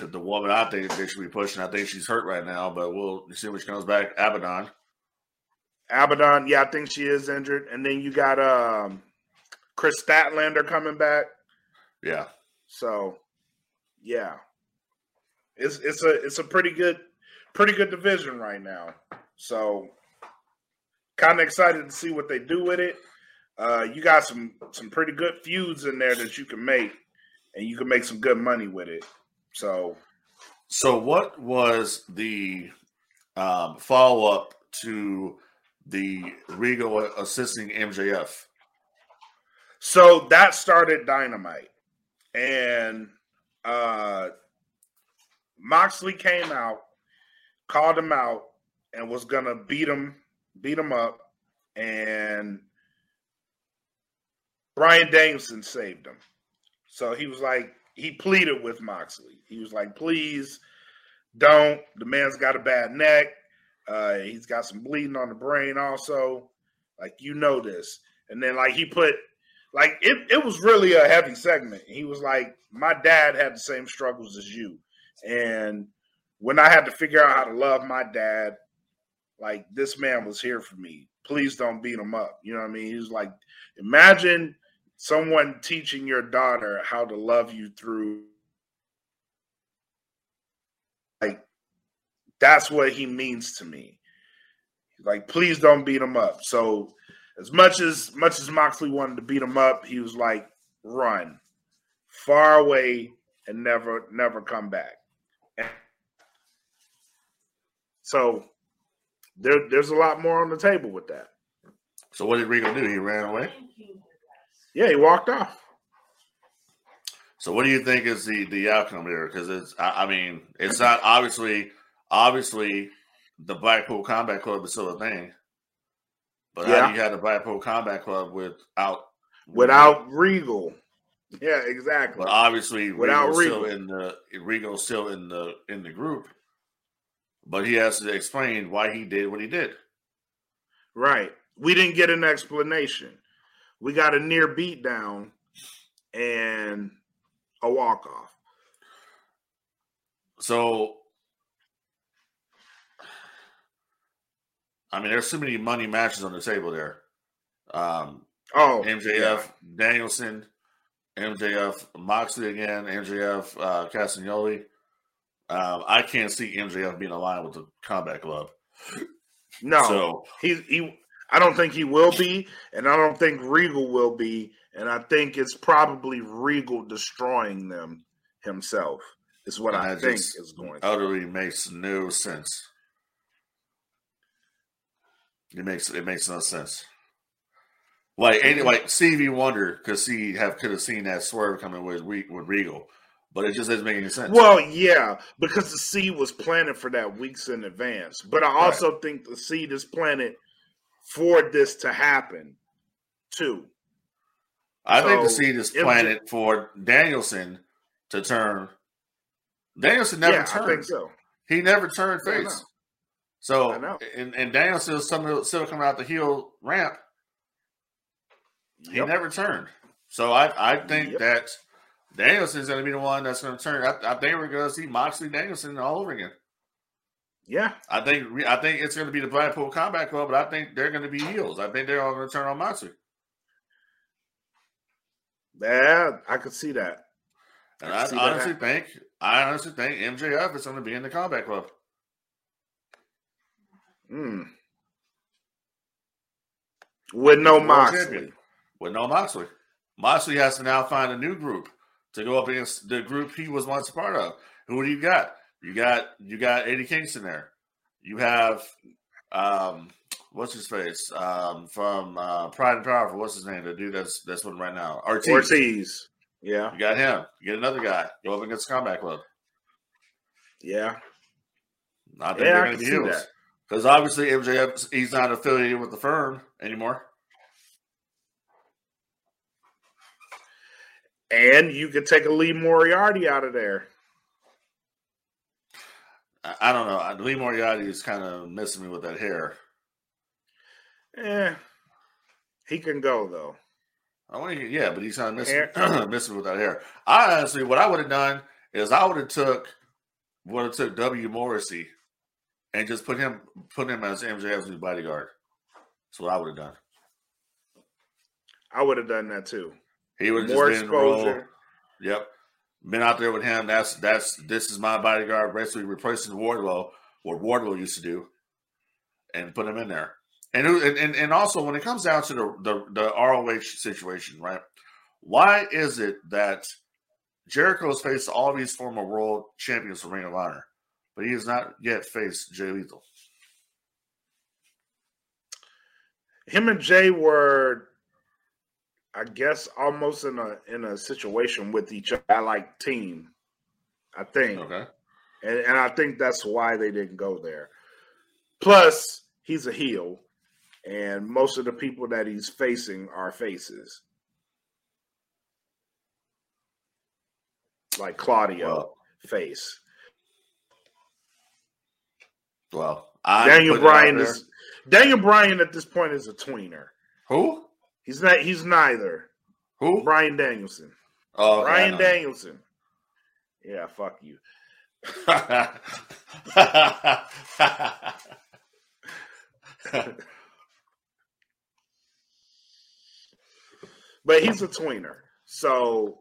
the woman I think they should be pushing. I think she's hurt right now, but we'll see when she comes back. Abaddon. Abaddon, yeah, I think she is injured. And then you got um Kris Statlander coming back. Yeah, So yeah. It's it's a it's a pretty good pretty good division right now. So kind of excited to see what they do with it. Uh you got some some pretty good feuds in there that you can make and you can make some good money with it. So So, what was the um, follow up to the Regal assisting MJF? so that started dynamite. And uh moxley came out called him out and was gonna beat him beat him up. And brian danielson saved him. So he was like he pleaded with moxley he was like please don't the man's got a bad neck uh he's got some bleeding on the brain also like you know this and then like he put like it, it was really a heavy segment. He was like, My dad had the same struggles as you. And when I had to figure out how to love my dad, like this man was here for me. Please don't beat him up. You know what I mean? He was like, imagine someone teaching your daughter how to love you through like that's what he means to me. Like, please don't beat him up. So as much as much as Moxley wanted to beat him up, he was like, run far away and never never come back. And so there, there's a lot more on the table with that. So, what did Regal do? He ran away. Yeah, he walked off. So, what do you think is the the outcome here? Because it's, I, I mean, it's not obviously, obviously, the Blackpool Combat Club is still a thing. But how Yeah. do you have the Blackpool Combat Club without Without Regal. Yeah, exactly. But obviously, Without Regal's still Regal. in the Regal's still in the in the group. But he has to explain why he did what he did. Right. We didn't get an explanation. We got a near beatdown and a walk off. So, I mean, there's so many money matches on the table there. Um, Oh, MJF, yeah. Danielson, MJF, Moxley again, MJF, uh, Castagnoli. Um, I can't see MJF being aligned with the Combat Club. No, So, he he. I don't think he will be, and I don't think Regal will be, and I think it's probably Regal destroying them himself. Is what I think is going. To utterly makes no sense. It makes it makes no sense. Like any like Stevie Wonder could see have could have seen that swerve coming with with Regal, but it just doesn't make any sense. Well, yeah, because the seed was planted for that weeks in advance. But I also think the seed is planted for this to happen too. I think the so, seed is planted for Danielson to turn. Danielson never yeah, turned. I think so. He never turned Yeah, face. know. So and and Danielson still still coming out the heel ramp. He Yep. never turned. So I, I think Yep. that Danielson's going to be the one that's going to turn. I, I think we're going to see Moxley Danielson all over again. Yeah, I think I think it's going to be the Blackpool Combat Club, but I think they're going to be heels. I think they're all going to turn on Moxley. yeah, I could see that. And I I see that honestly think I honestly think MJF is going to be in the Combat Club. Mm. With no World Moxley. champion. with no Moxley. Moxley has to now find a new group to go up against the group he was once a part of. Who do you got? You got you got Eddie Kingston there. You have um what's his face um from uh, Pride and Powerful. What's his name? The dude that's that's one right now. Ortiz. Ortiz. Yeah. You got him. You get another guy. Go up against Combat Club. Yeah. I think yeah, they're going to be heels. Because obviously MJF, he's not affiliated with the firm anymore. And you could take a Lee Moriarty out of there. I don't know. Lee Moriarty is kind of missing me with that hair. Yeah, he can go though. I want to, yeah, but he's kind of missing, missing with that hair. I honestly, what I would have done is I would have took would have took W Morrissey and just put him put him as MJF's new bodyguard. That's what I would have done. I would have done that too. He would more exposure. Yep, been out there with him. That's that's this is my bodyguard. Basically replacing Wardlow, what Wardlow used to do, and put him in there. And and and also when it comes down to the the, the ROH situation, right? Why is it that Jericho has faced all these former world champions from Ring of Honor, but he has not yet faced Jay Lethal? Him and Jay were I guess almost in a in a situation with each other, like team. I think. Okay. And, and I think that's why they didn't go there. Plus, he's a heel, and most of the people that he's facing are faces. Like Claudio well, face. Well, I'm Daniel Bryan is Daniel Bryan at this point is a tweener. Who? He's not. He's neither. Who? Brian Danielson. Oh, Brian Danielson. Yeah, fuck you. but he's a tweener. So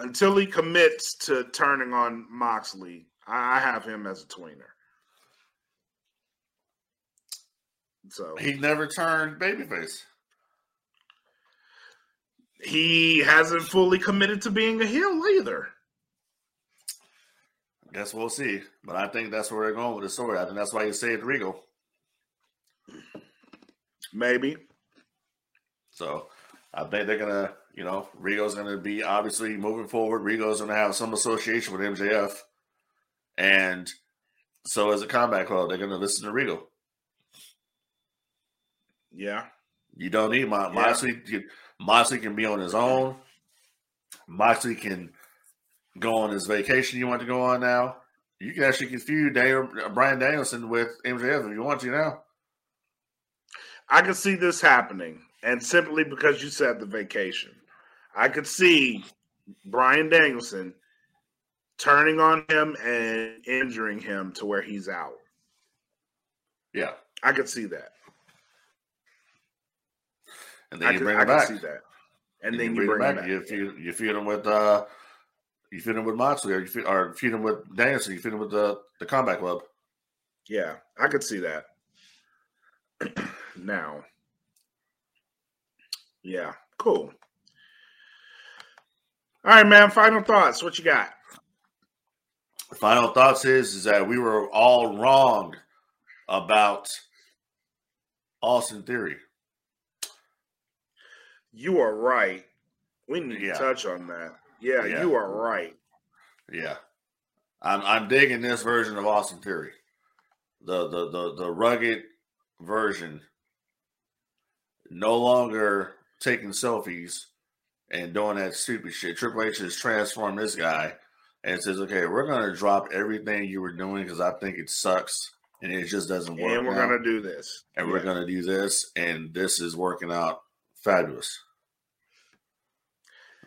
until he commits to turning on Moxley, I have him as a tweener. So he never turned babyface. He hasn't fully committed to being a heel either. I guess we'll see. But I think that's where they're going with the story. I think that's why you saved Regal. Maybe. So I think they're gonna, you know, Regal's gonna be obviously moving forward. Regal's gonna have some association with MJF, and so as a combat club, they're gonna listen to Regal. Yeah. You don't need my yeah. Moxley. Moxley can be on his own. Moxley can go on his vacation you want to go on now. You can actually confuse Daniel, Bryan Danielson with MJF if you want to now. I could see this happening, and simply because you said the vacation, I could see Brian Danielson turning on him and injuring him to where he's out. Yeah, I could see that and then I you bring him back. See that. And, and then you, bring, bring him back. You feed you feed him with uh, you feed him with Moxley, or you feed, or feed him with Danielson. You feed him with the the Combat Club. Yeah, I could see that. now, yeah, cool. All right, man. Final thoughts. What you got? Final thoughts is is that we were all wrong about Austin Theory. You are right. We need yeah. to touch on that. Yeah, yeah, you are right. Yeah. I'm I'm digging this version of Austin Theory. The the the the rugged version. No longer taking selfies and doing that stupid shit. Triple H has transformed this guy and says, "Okay, we're gonna drop everything you were doing because I think it sucks and it just doesn't work." And we're now. gonna do this, and yeah. we're gonna do this, and this is working out fabulous.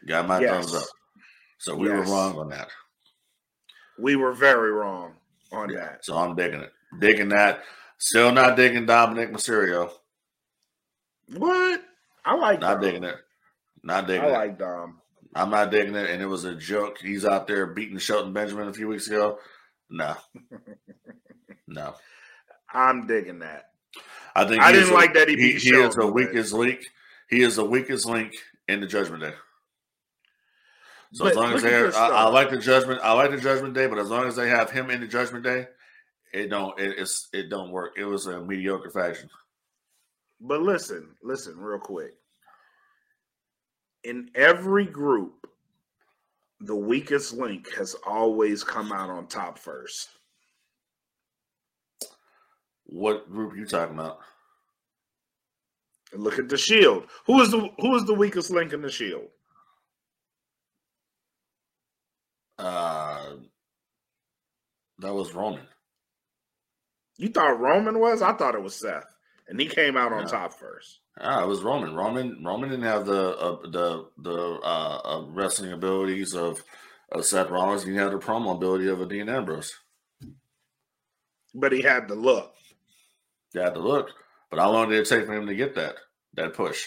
Got my yes. thumbs up. So we yes. were wrong on that. We were very wrong on yeah. that. So I'm digging it. Digging that. Still not digging Dominik Mysterio. What? I like Not Dom. digging it. Not digging I it. Like Dom. I'm not digging it. And it was a joke. He's out there beating Shelton Benjamin a few weeks ago. No. no. I'm digging that. I think I didn't a, like that he, he, he is the weakest link he is the weakest link in the Judgment Day. So But as long as they, this, I, I like the Judgment, I like the Judgment Day, but as long as they have him in the Judgment Day, it don't, it, it's, it don't work. It was a mediocre fashion. But listen, listen, real quick. In every group, the weakest link has always come out on top first. What group you talking about? And look at the shield. Who is the who is the weakest link in the shield? Uh, that was Roman. You thought Roman was? I thought it was Seth. And he came out on Yeah. top first. Ah, it was Roman. Roman Roman didn't have the uh, the the uh, uh, wrestling abilities of, of Seth Rollins. He had the promo ability of a Dean Ambrose. But he had the look. He had the look, but how long did it take for him to get that that push?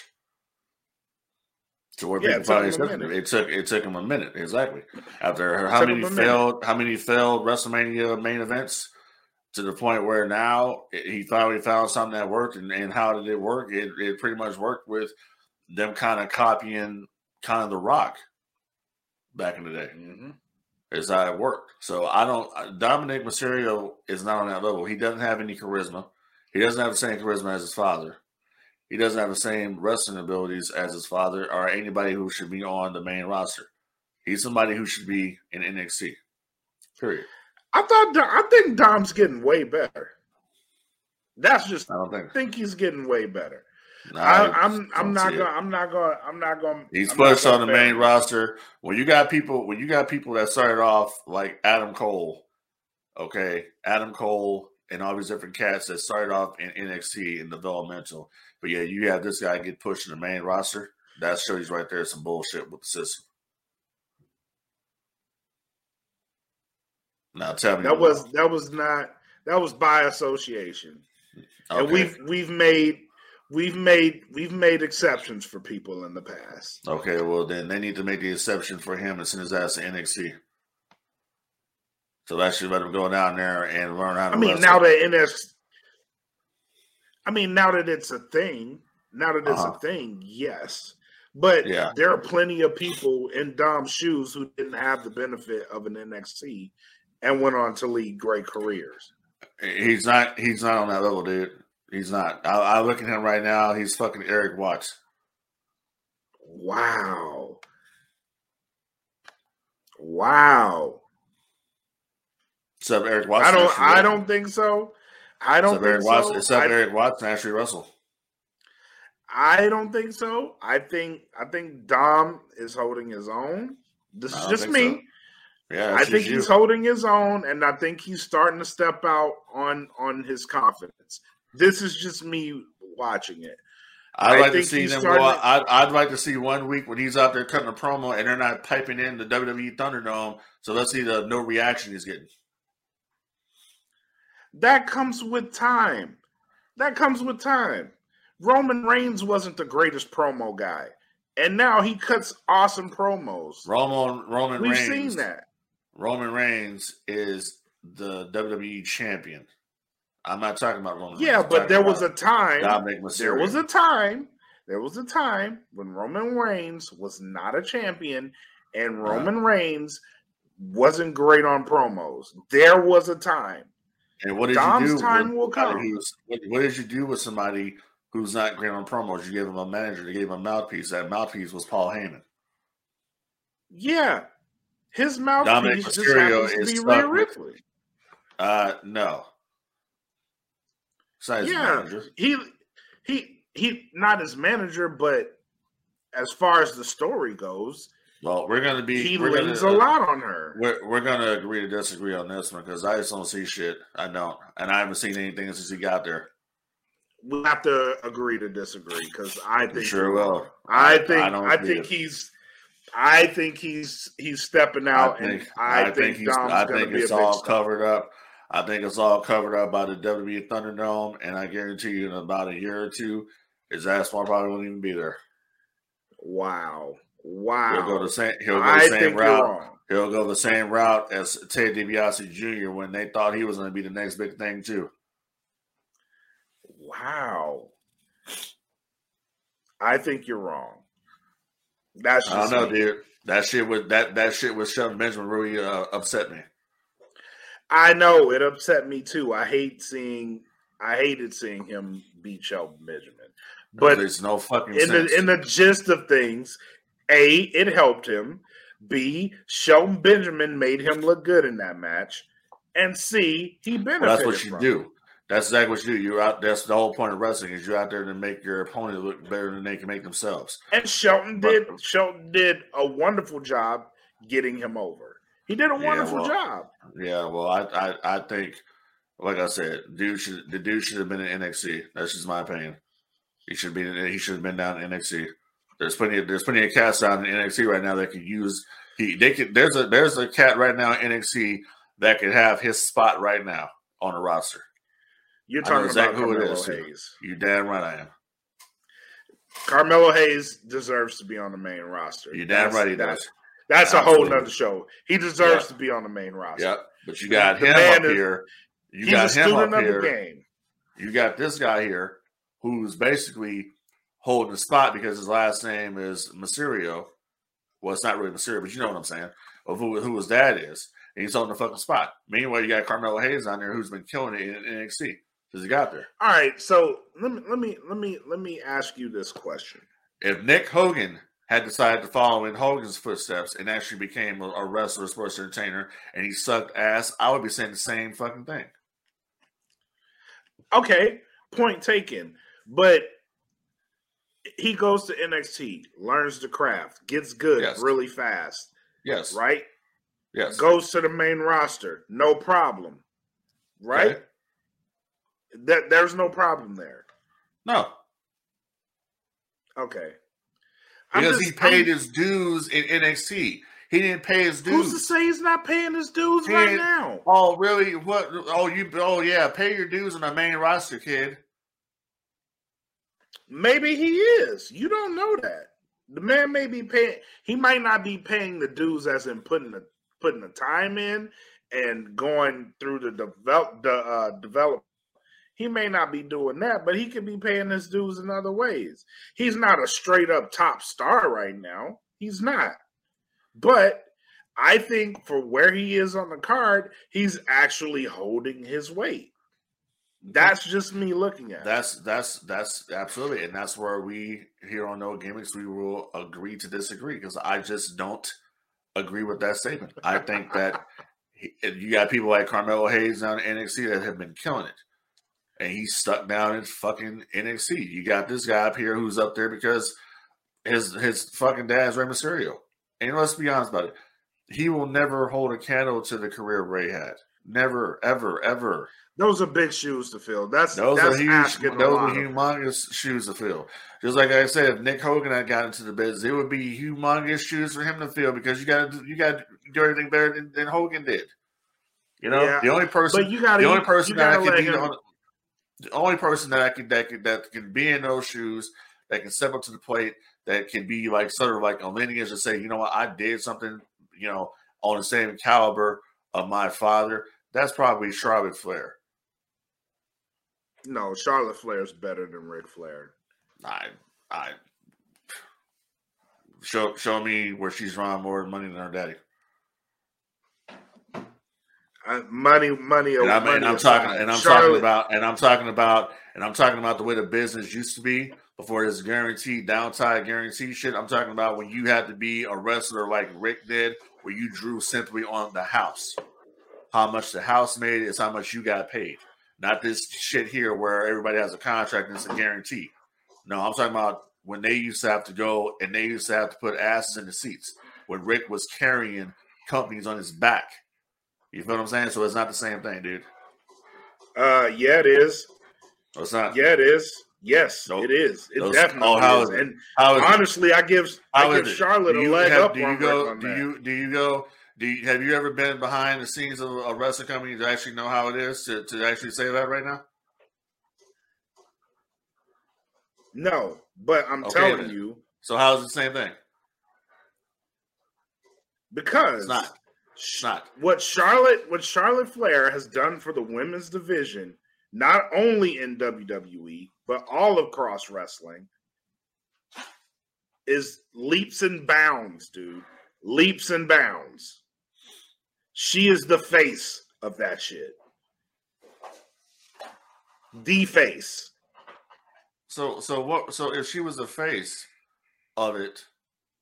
Yeah, people it took him a minute. it. Took it took him a minute exactly. After how many minute. failed how many failed WrestleMania main events to the point where now he finally found something that worked, and, and how did it work? It it pretty much worked with them kind of copying kind of the Rock back in the day. Mhm. Is how it worked. So I don't. Dominik Mysterio is not on that level. He doesn't have any charisma. He doesn't have the same charisma as his father. He doesn't have the same wrestling abilities as his father or anybody who should be on the main roster. He's somebody who should be in NXT. Period. I thought I think Dom's getting way better. That's just I don't think. I think he's getting way better. Nah, I, I I'm I'm not going I'm not gonna I'm not gonna. He's I'm pushed on gonna the main roster. When you got people, when you got people that started off like Adam Cole, okay, Adam Cole and all these different cats that started off in NXT in developmental, but yeah, you have this guy get pushed in the main roster. That shows right there some bullshit with the system. Now tell me That was that was not that was by association. And we've we've made we've made we've made exceptions for people in the past. Okay, well then they need to make the exception for him and send his ass to NXT. So that should let him go down there and learn how to. I mean, wrestle. now that NS I mean, now that it's a thing, now that it's Uh-huh. a thing, yes. But Yeah. there are plenty of people in Dom's shoes who didn't have the benefit of an NXT and went on to lead great careers. He's not. He's not on that level, dude. He's not. I, I look at him right now. He's fucking Erik Watts. Wow. Wow. Except Erik Watts. I don't I don't think so. I don't Except think Erik so. Except I, Erik can actually wrestle. I don't think so. I think I think Dom is holding his own. This is just me. so. Yeah, I think just he's holding his own, and I think he's starting to step out on on his confidence. This is just me watching it. I'd I like to see them starting go. I'd, I'd like to see one week when he's out there cutting a promo and they're not piping in the WWE Thunderdome. So let's see the no reaction he's getting. That comes with time. That comes with time. Roman Reigns wasn't the greatest promo guy, and now he cuts awesome promos. Roman Roman We've Reigns. seen that. Roman Reigns is the WWE champion. I'm not talking about Roman. Yeah, Reigns. But there was a time. Dominik Mysterio. There was a time. There was a time when Roman Reigns was not a champion, and uh-huh. Roman Reigns wasn't great on promos. There was a time. And what did Dom's you do? time will come. what, what did you do with somebody who's not great on promos? You gave him a manager. You gave him a mouthpiece. That mouthpiece was Paul Heyman. Yeah, his Dominik mouthpiece just happens to be Rhea Ripley. Uh, no. Besides Yeah, he he he not his manager, but as far as the story goes, Well, we're gonna be. he leans gonna, a lot on her. We're, we're gonna agree to disagree on this one because I just don't see shit. I don't, and I haven't seen anything since he got there. We'll have to agree to disagree because I think sure will. I I- think I I, think he's I think he's he's stepping out, I think, and I, think, he's. Dom's I think it's all star. covered up. I think it's all covered up by the WWE Thunderdome, and I guarantee you, in about a year or two, his ass probably won't even be there. Wow, He'll wow! go the same. He'll go I the same route. He'll go the same route as Ted DiBiase Jr. when they thought he was going to be the next big thing too. Wow. I think you're wrong. That's I don't know, me. dude. That shit was that that shit with Shelton Benjamin really uh, upset me. I know it upset me too. I hate seeing. I hated seeing him beat Shelton Benjamin. But there's no fucking in sense. the in the gist of things, a it helped him. B Shelton Benjamin made him look good in that match, and C he benefited. Well, that's what you it. do. That's exactly what you do. You're out. That's the whole point of wrestling is you're out there to make your opponent look better than they can make themselves. And Shelton did Shelton did a wonderful job getting him over. He did a Yeah, wonderful well, job. Yeah, well, I, I, I think, like I said, dude should the dude should have been in NXT. That's just my opinion. He should be. He should have been down in NXT. There's plenty. Of, there's plenty of cats down in NXT right now that could use. He they could. There's a there's a cat right now in NXT that could have his spot right now on the roster. You're talking exactly about who it Carmelo is, too. Hayes. You damn right I am. Carmelo Hayes deserves to be on the main roster. You damn That's- right he that's, does. That's a whole nother show. He deserves Yeah. to be on the main roster. Yep. But you got The him up is- here. You got him up here. the game. you got this guy here who's basically holding the spot because his last name is Mysterio. Well, it's not really Mysterio, but you know what I'm saying. Of who, who his dad is. And he's holding the fucking spot. Meanwhile, you got Carmelo Hayes on there who's been killing it in NXT because he got there. All right, so let me let me let me let me ask you this question. If Nick Hogan had decided to follow in Hogan's footsteps and actually became a, a wrestler, sports entertainer, and he sucked ass, I would be saying the same fucking thing. Okay, point taken. But he goes to NXT, learns the craft, gets good Yes. really fast, Yes. right? Yes. Goes to the main roster, no problem. Right? Okay. That there's no problem there. No. Okay. I'm Because just- he paid I'm- his dues in NXT. He didn't pay his dues. Who's to say he's not paying his dues He right now? Oh, really? What? Oh, you? Oh, yeah. Pay your dues on the main roster, kid. Maybe he is. You don't know that. The man may be paying. He might not be paying the dues as in putting the putting the time in and going through the develop the uh, develop. He may not be doing that, but he could be paying his dues in other ways. He's not a straight up top star right now. He's not. But I think for where he is on the card, he's actually holding his weight. That's just me looking at it. That's that's that's absolutely, and that's where we here on No Gimmicks we will agree to disagree because I just don't agree with that statement. I think that he, you got people like Carmelo Hayes down in NXT that have been killing it, and he's stuck down in fucking NXT. You got this guy up here who's up there because his his fucking dad's Rey Mysterio, and let's be honest about it, he will never hold a candle to the career Rey had. Never, ever, ever. Those are big shoes to fill. That's Those that's are huge. Those are humongous shoes to fill. Just like I said, if Nick Hogan had got into the business, it would be humongous shoes for him to fill because you got to you got to do everything better than, than Hogan did. You know, Yeah, the only person, But you got the only person that I gotta could be on, the only person that I could that could that can be in those shoes, that can step up to the plate, that can be like sort of like a lineage and say, you know what, I did something, you know, on the same caliber of my father. That's probably Charlotte Flair. No, Charlotte Flair's better than Ric Flair. I I show show me where she's drawn more money than her daddy. Uh, money, money, And I'm, money and I'm talking and I'm Charlotte, talking about and I'm talking about and I'm talking about the way the business used to be before this guaranteed downside guarantee shit. I'm talking about when you had to be a wrestler like Ric did, where you drew simply on the house. How much the house made is how much you got paid. Not this shit here where everybody has a contract and it's a guarantee. No, I'm talking about when they used to have to go and they used to have to put asses in the seats. When Ric was carrying companies on his back. You feel what I'm saying? So it's not the same thing, dude. Uh, yeah, it is. No, it's not. Yeah, it is. Yes, Nope. it is. It Those- definitely oh, how is. it? And How is it? honestly, I give I give? Charlotte a leg have- up do you on go? Do that. you do you go? Do you, have you ever been behind the scenes of a wrestling company to actually know how it is to, to actually say that right now? No, but I'm Okay, telling then. you So how is the same thing? because It's not. It's not. what Charlotte what Charlotte Flair has done for the women's division, not only in WWE but all of cross wrestling, is leaps and bounds, dude. Leaps and bounds. She is the face of that shit. The face. So so what? So if she was the face of it,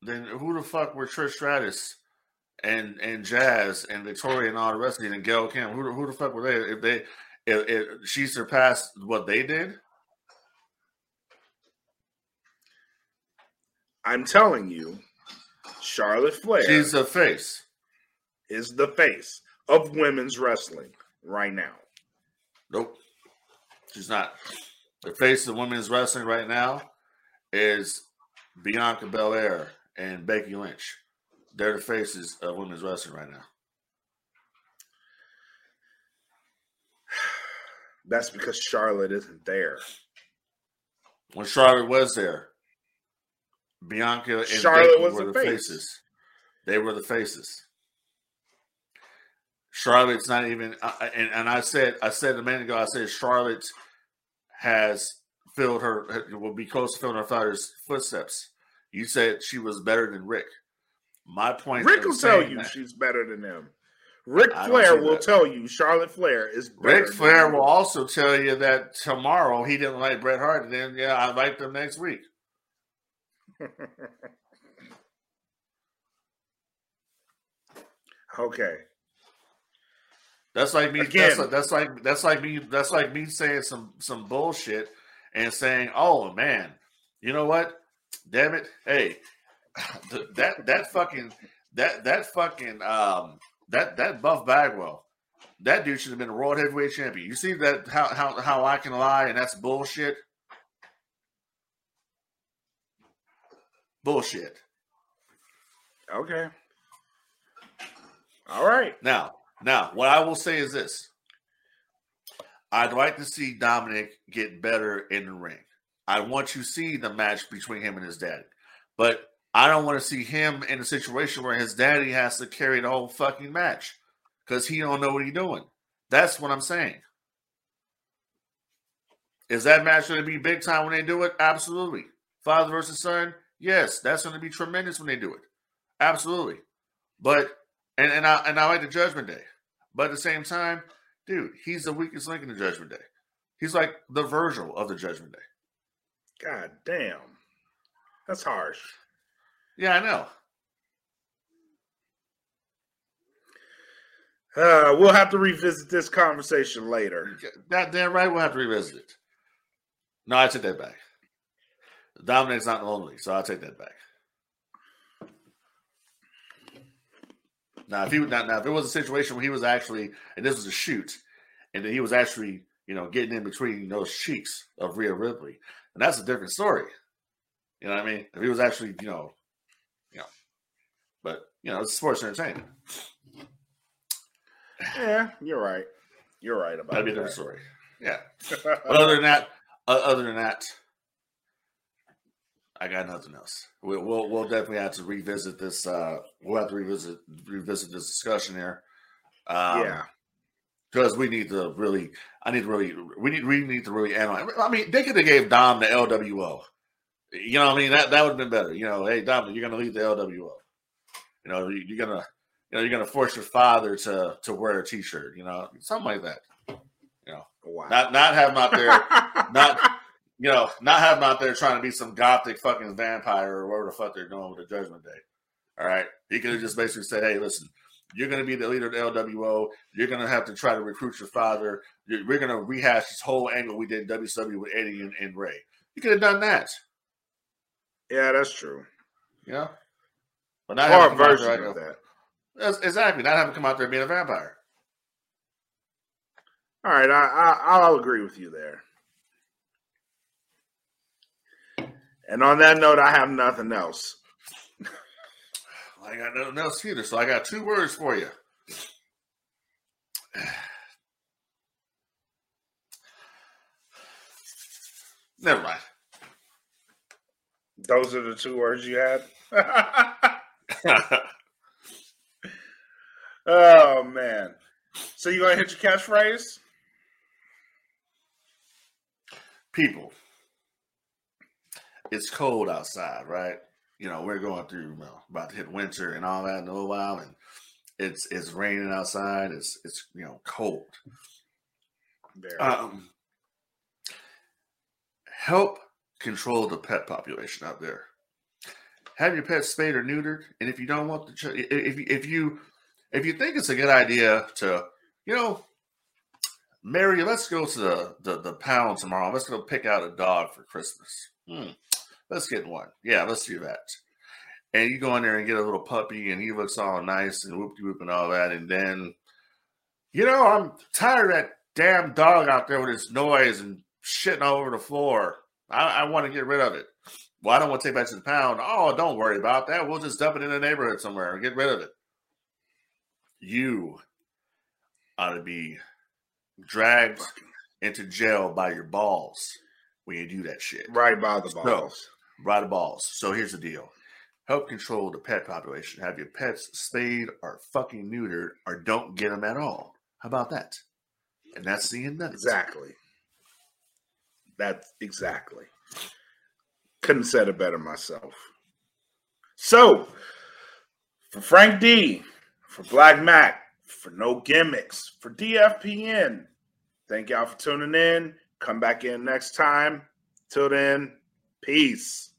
then who the fuck were Trish Stratus and and Jazz and Victoria and all the rest of it and Gail Kim? Who the- who the fuck were they? If they if, if she surpassed what they did, I'm telling you, Charlotte Flair she's the face. Is the face of women's wrestling right now. Nope, she's not. The face of women's wrestling right now is Bianca Belair and Becky Lynch. They're the faces of women's wrestling right now. That's because Charlotte isn't there. when Charlotte was there, Bianca and Charlotte Becky was were the the face. faces. They were the faces. Charlotte's not even, I- and and I said, I said a minute ago, I said Charlotte has filled her will be close to filling her father's footsteps. You said she was better than Ric. My point. Ric will tell you that- she's better than them. Ric Flair will that. tell you Charlotte Flair is better. Ric than Flair will also tell you that tomorrow he didn't like Bret Hart, and then yeah, I like them next week. okay. That's like me. Again. That's like, that's like that's like me. That's like me saying some some bullshit and saying, "Oh man, you know what? Damn it! Hey, that that fucking that that fucking um that that Buff Bagwell, that dude should have been a world heavyweight champion. You see that how how how I can lie and that's bullshit. Bullshit. Okay. All right. Now, now, what I will say is this: I'd like to see Dominik get better in the ring. I want you to see the match between him and his daddy, but I don't want to see him in a situation where his daddy has to carry the whole fucking match because he don't know what he's doing. That's what I'm saying. Is that match going to be big time when they do it? Absolutely. Father versus son, yes, that's going to be tremendous when they do it. Absolutely. But and and I and I like the Judgment Day, but at the same time, dude, he's the weakest link in the Judgment Day. He's like the Virgil of the Judgment Day. God damn. That's harsh. Yeah, I know. Uh, we'll have to revisit this conversation later. That damn right, we'll have to revisit it. No, I take that back. Dominik's not lonely, so I'll take that back. Now, if he now, now if it was a situation where he was actually, and this was a shoot, and then he was actually, you know, getting in between those cheeks of Rhea Ripley, and that's a different story. You know what I mean? If he was actually, you know, you know, but you know, it's sports entertainment. Yeah, you're right. You're right about That'd be a different that. story. Yeah. But other than that, uh, other than that, I got nothing else. We'll, we'll we'll definitely have to revisit this. Uh, we'll have to revisit revisit this discussion here. Um, yeah. because we need to really. I need to really. We need. We need to really analyze. I mean, they could have gave Dom the LWO. You know, what I mean that that would have been better. You know, hey Dom, you're to leave the LWO. You know, you- you're gonna. You know, you're gonna force your father to to wear a T-shirt. You know, something like that. You know, wow. Not not have him out there not you know, not have him out there trying to be some gothic fucking vampire or whatever the fuck they're doing with the Judgment Day. All right, he could have just basically said, "Hey, listen, you're going to be the leader of the LWO. You're going to have to try to recruit your father. You're, we're going to rehash this whole angle we did in WCW with Eddie and, and Rey. You could have done that, yeah, that's true. Yeah. But not Or have a him come out version there of like that. That's- exactly. Not have him come out there being a vampire. All right, I, I I'll agree with you there. And on that note, I have nothing else. I got nothing else either, so I got two words for you. Never mind. Those are the two words you had. oh man! So you gonna hit your catchphrase? People, it's cold outside, right? you know, we're going through you know, about to hit winter and all that in a little while, and it's it's raining outside. It's it's you know cold. Um, help control the pet population out there. Have your pets spayed or neutered, and if you don't want the ch- if if you if you think it's a good idea to you know Mary, let's go to the, the, the pound tomorrow. Let's go pick out a dog for Christmas. Hmm. Let's get one. Yeah, let's do that. And you go in there and get a little puppy, and he looks all nice and whoop de whoop and all that. And then, you know, I'm tired of that damn dog out there with his noise and shitting all over the floor. I, I want to get rid of it. Well, I don't want to take it back to the pound. Oh, don't worry about that. We'll just dump it in the neighborhood somewhere and get rid of it. You ought to be dragged into jail by your balls when you do that shit. Right by the balls. The balls. So here's the deal. Help control the pet population. Have your pets spayed or fucking neutered or don't get them at all. How about that? And that's the end of it. Exactly. That's exactly. Couldn't said it better myself. So, for Frank D, for Black Mac, for No Gimmicks, for DFPN, thank y'all for tuning in. Come back in next time. Till then, peace.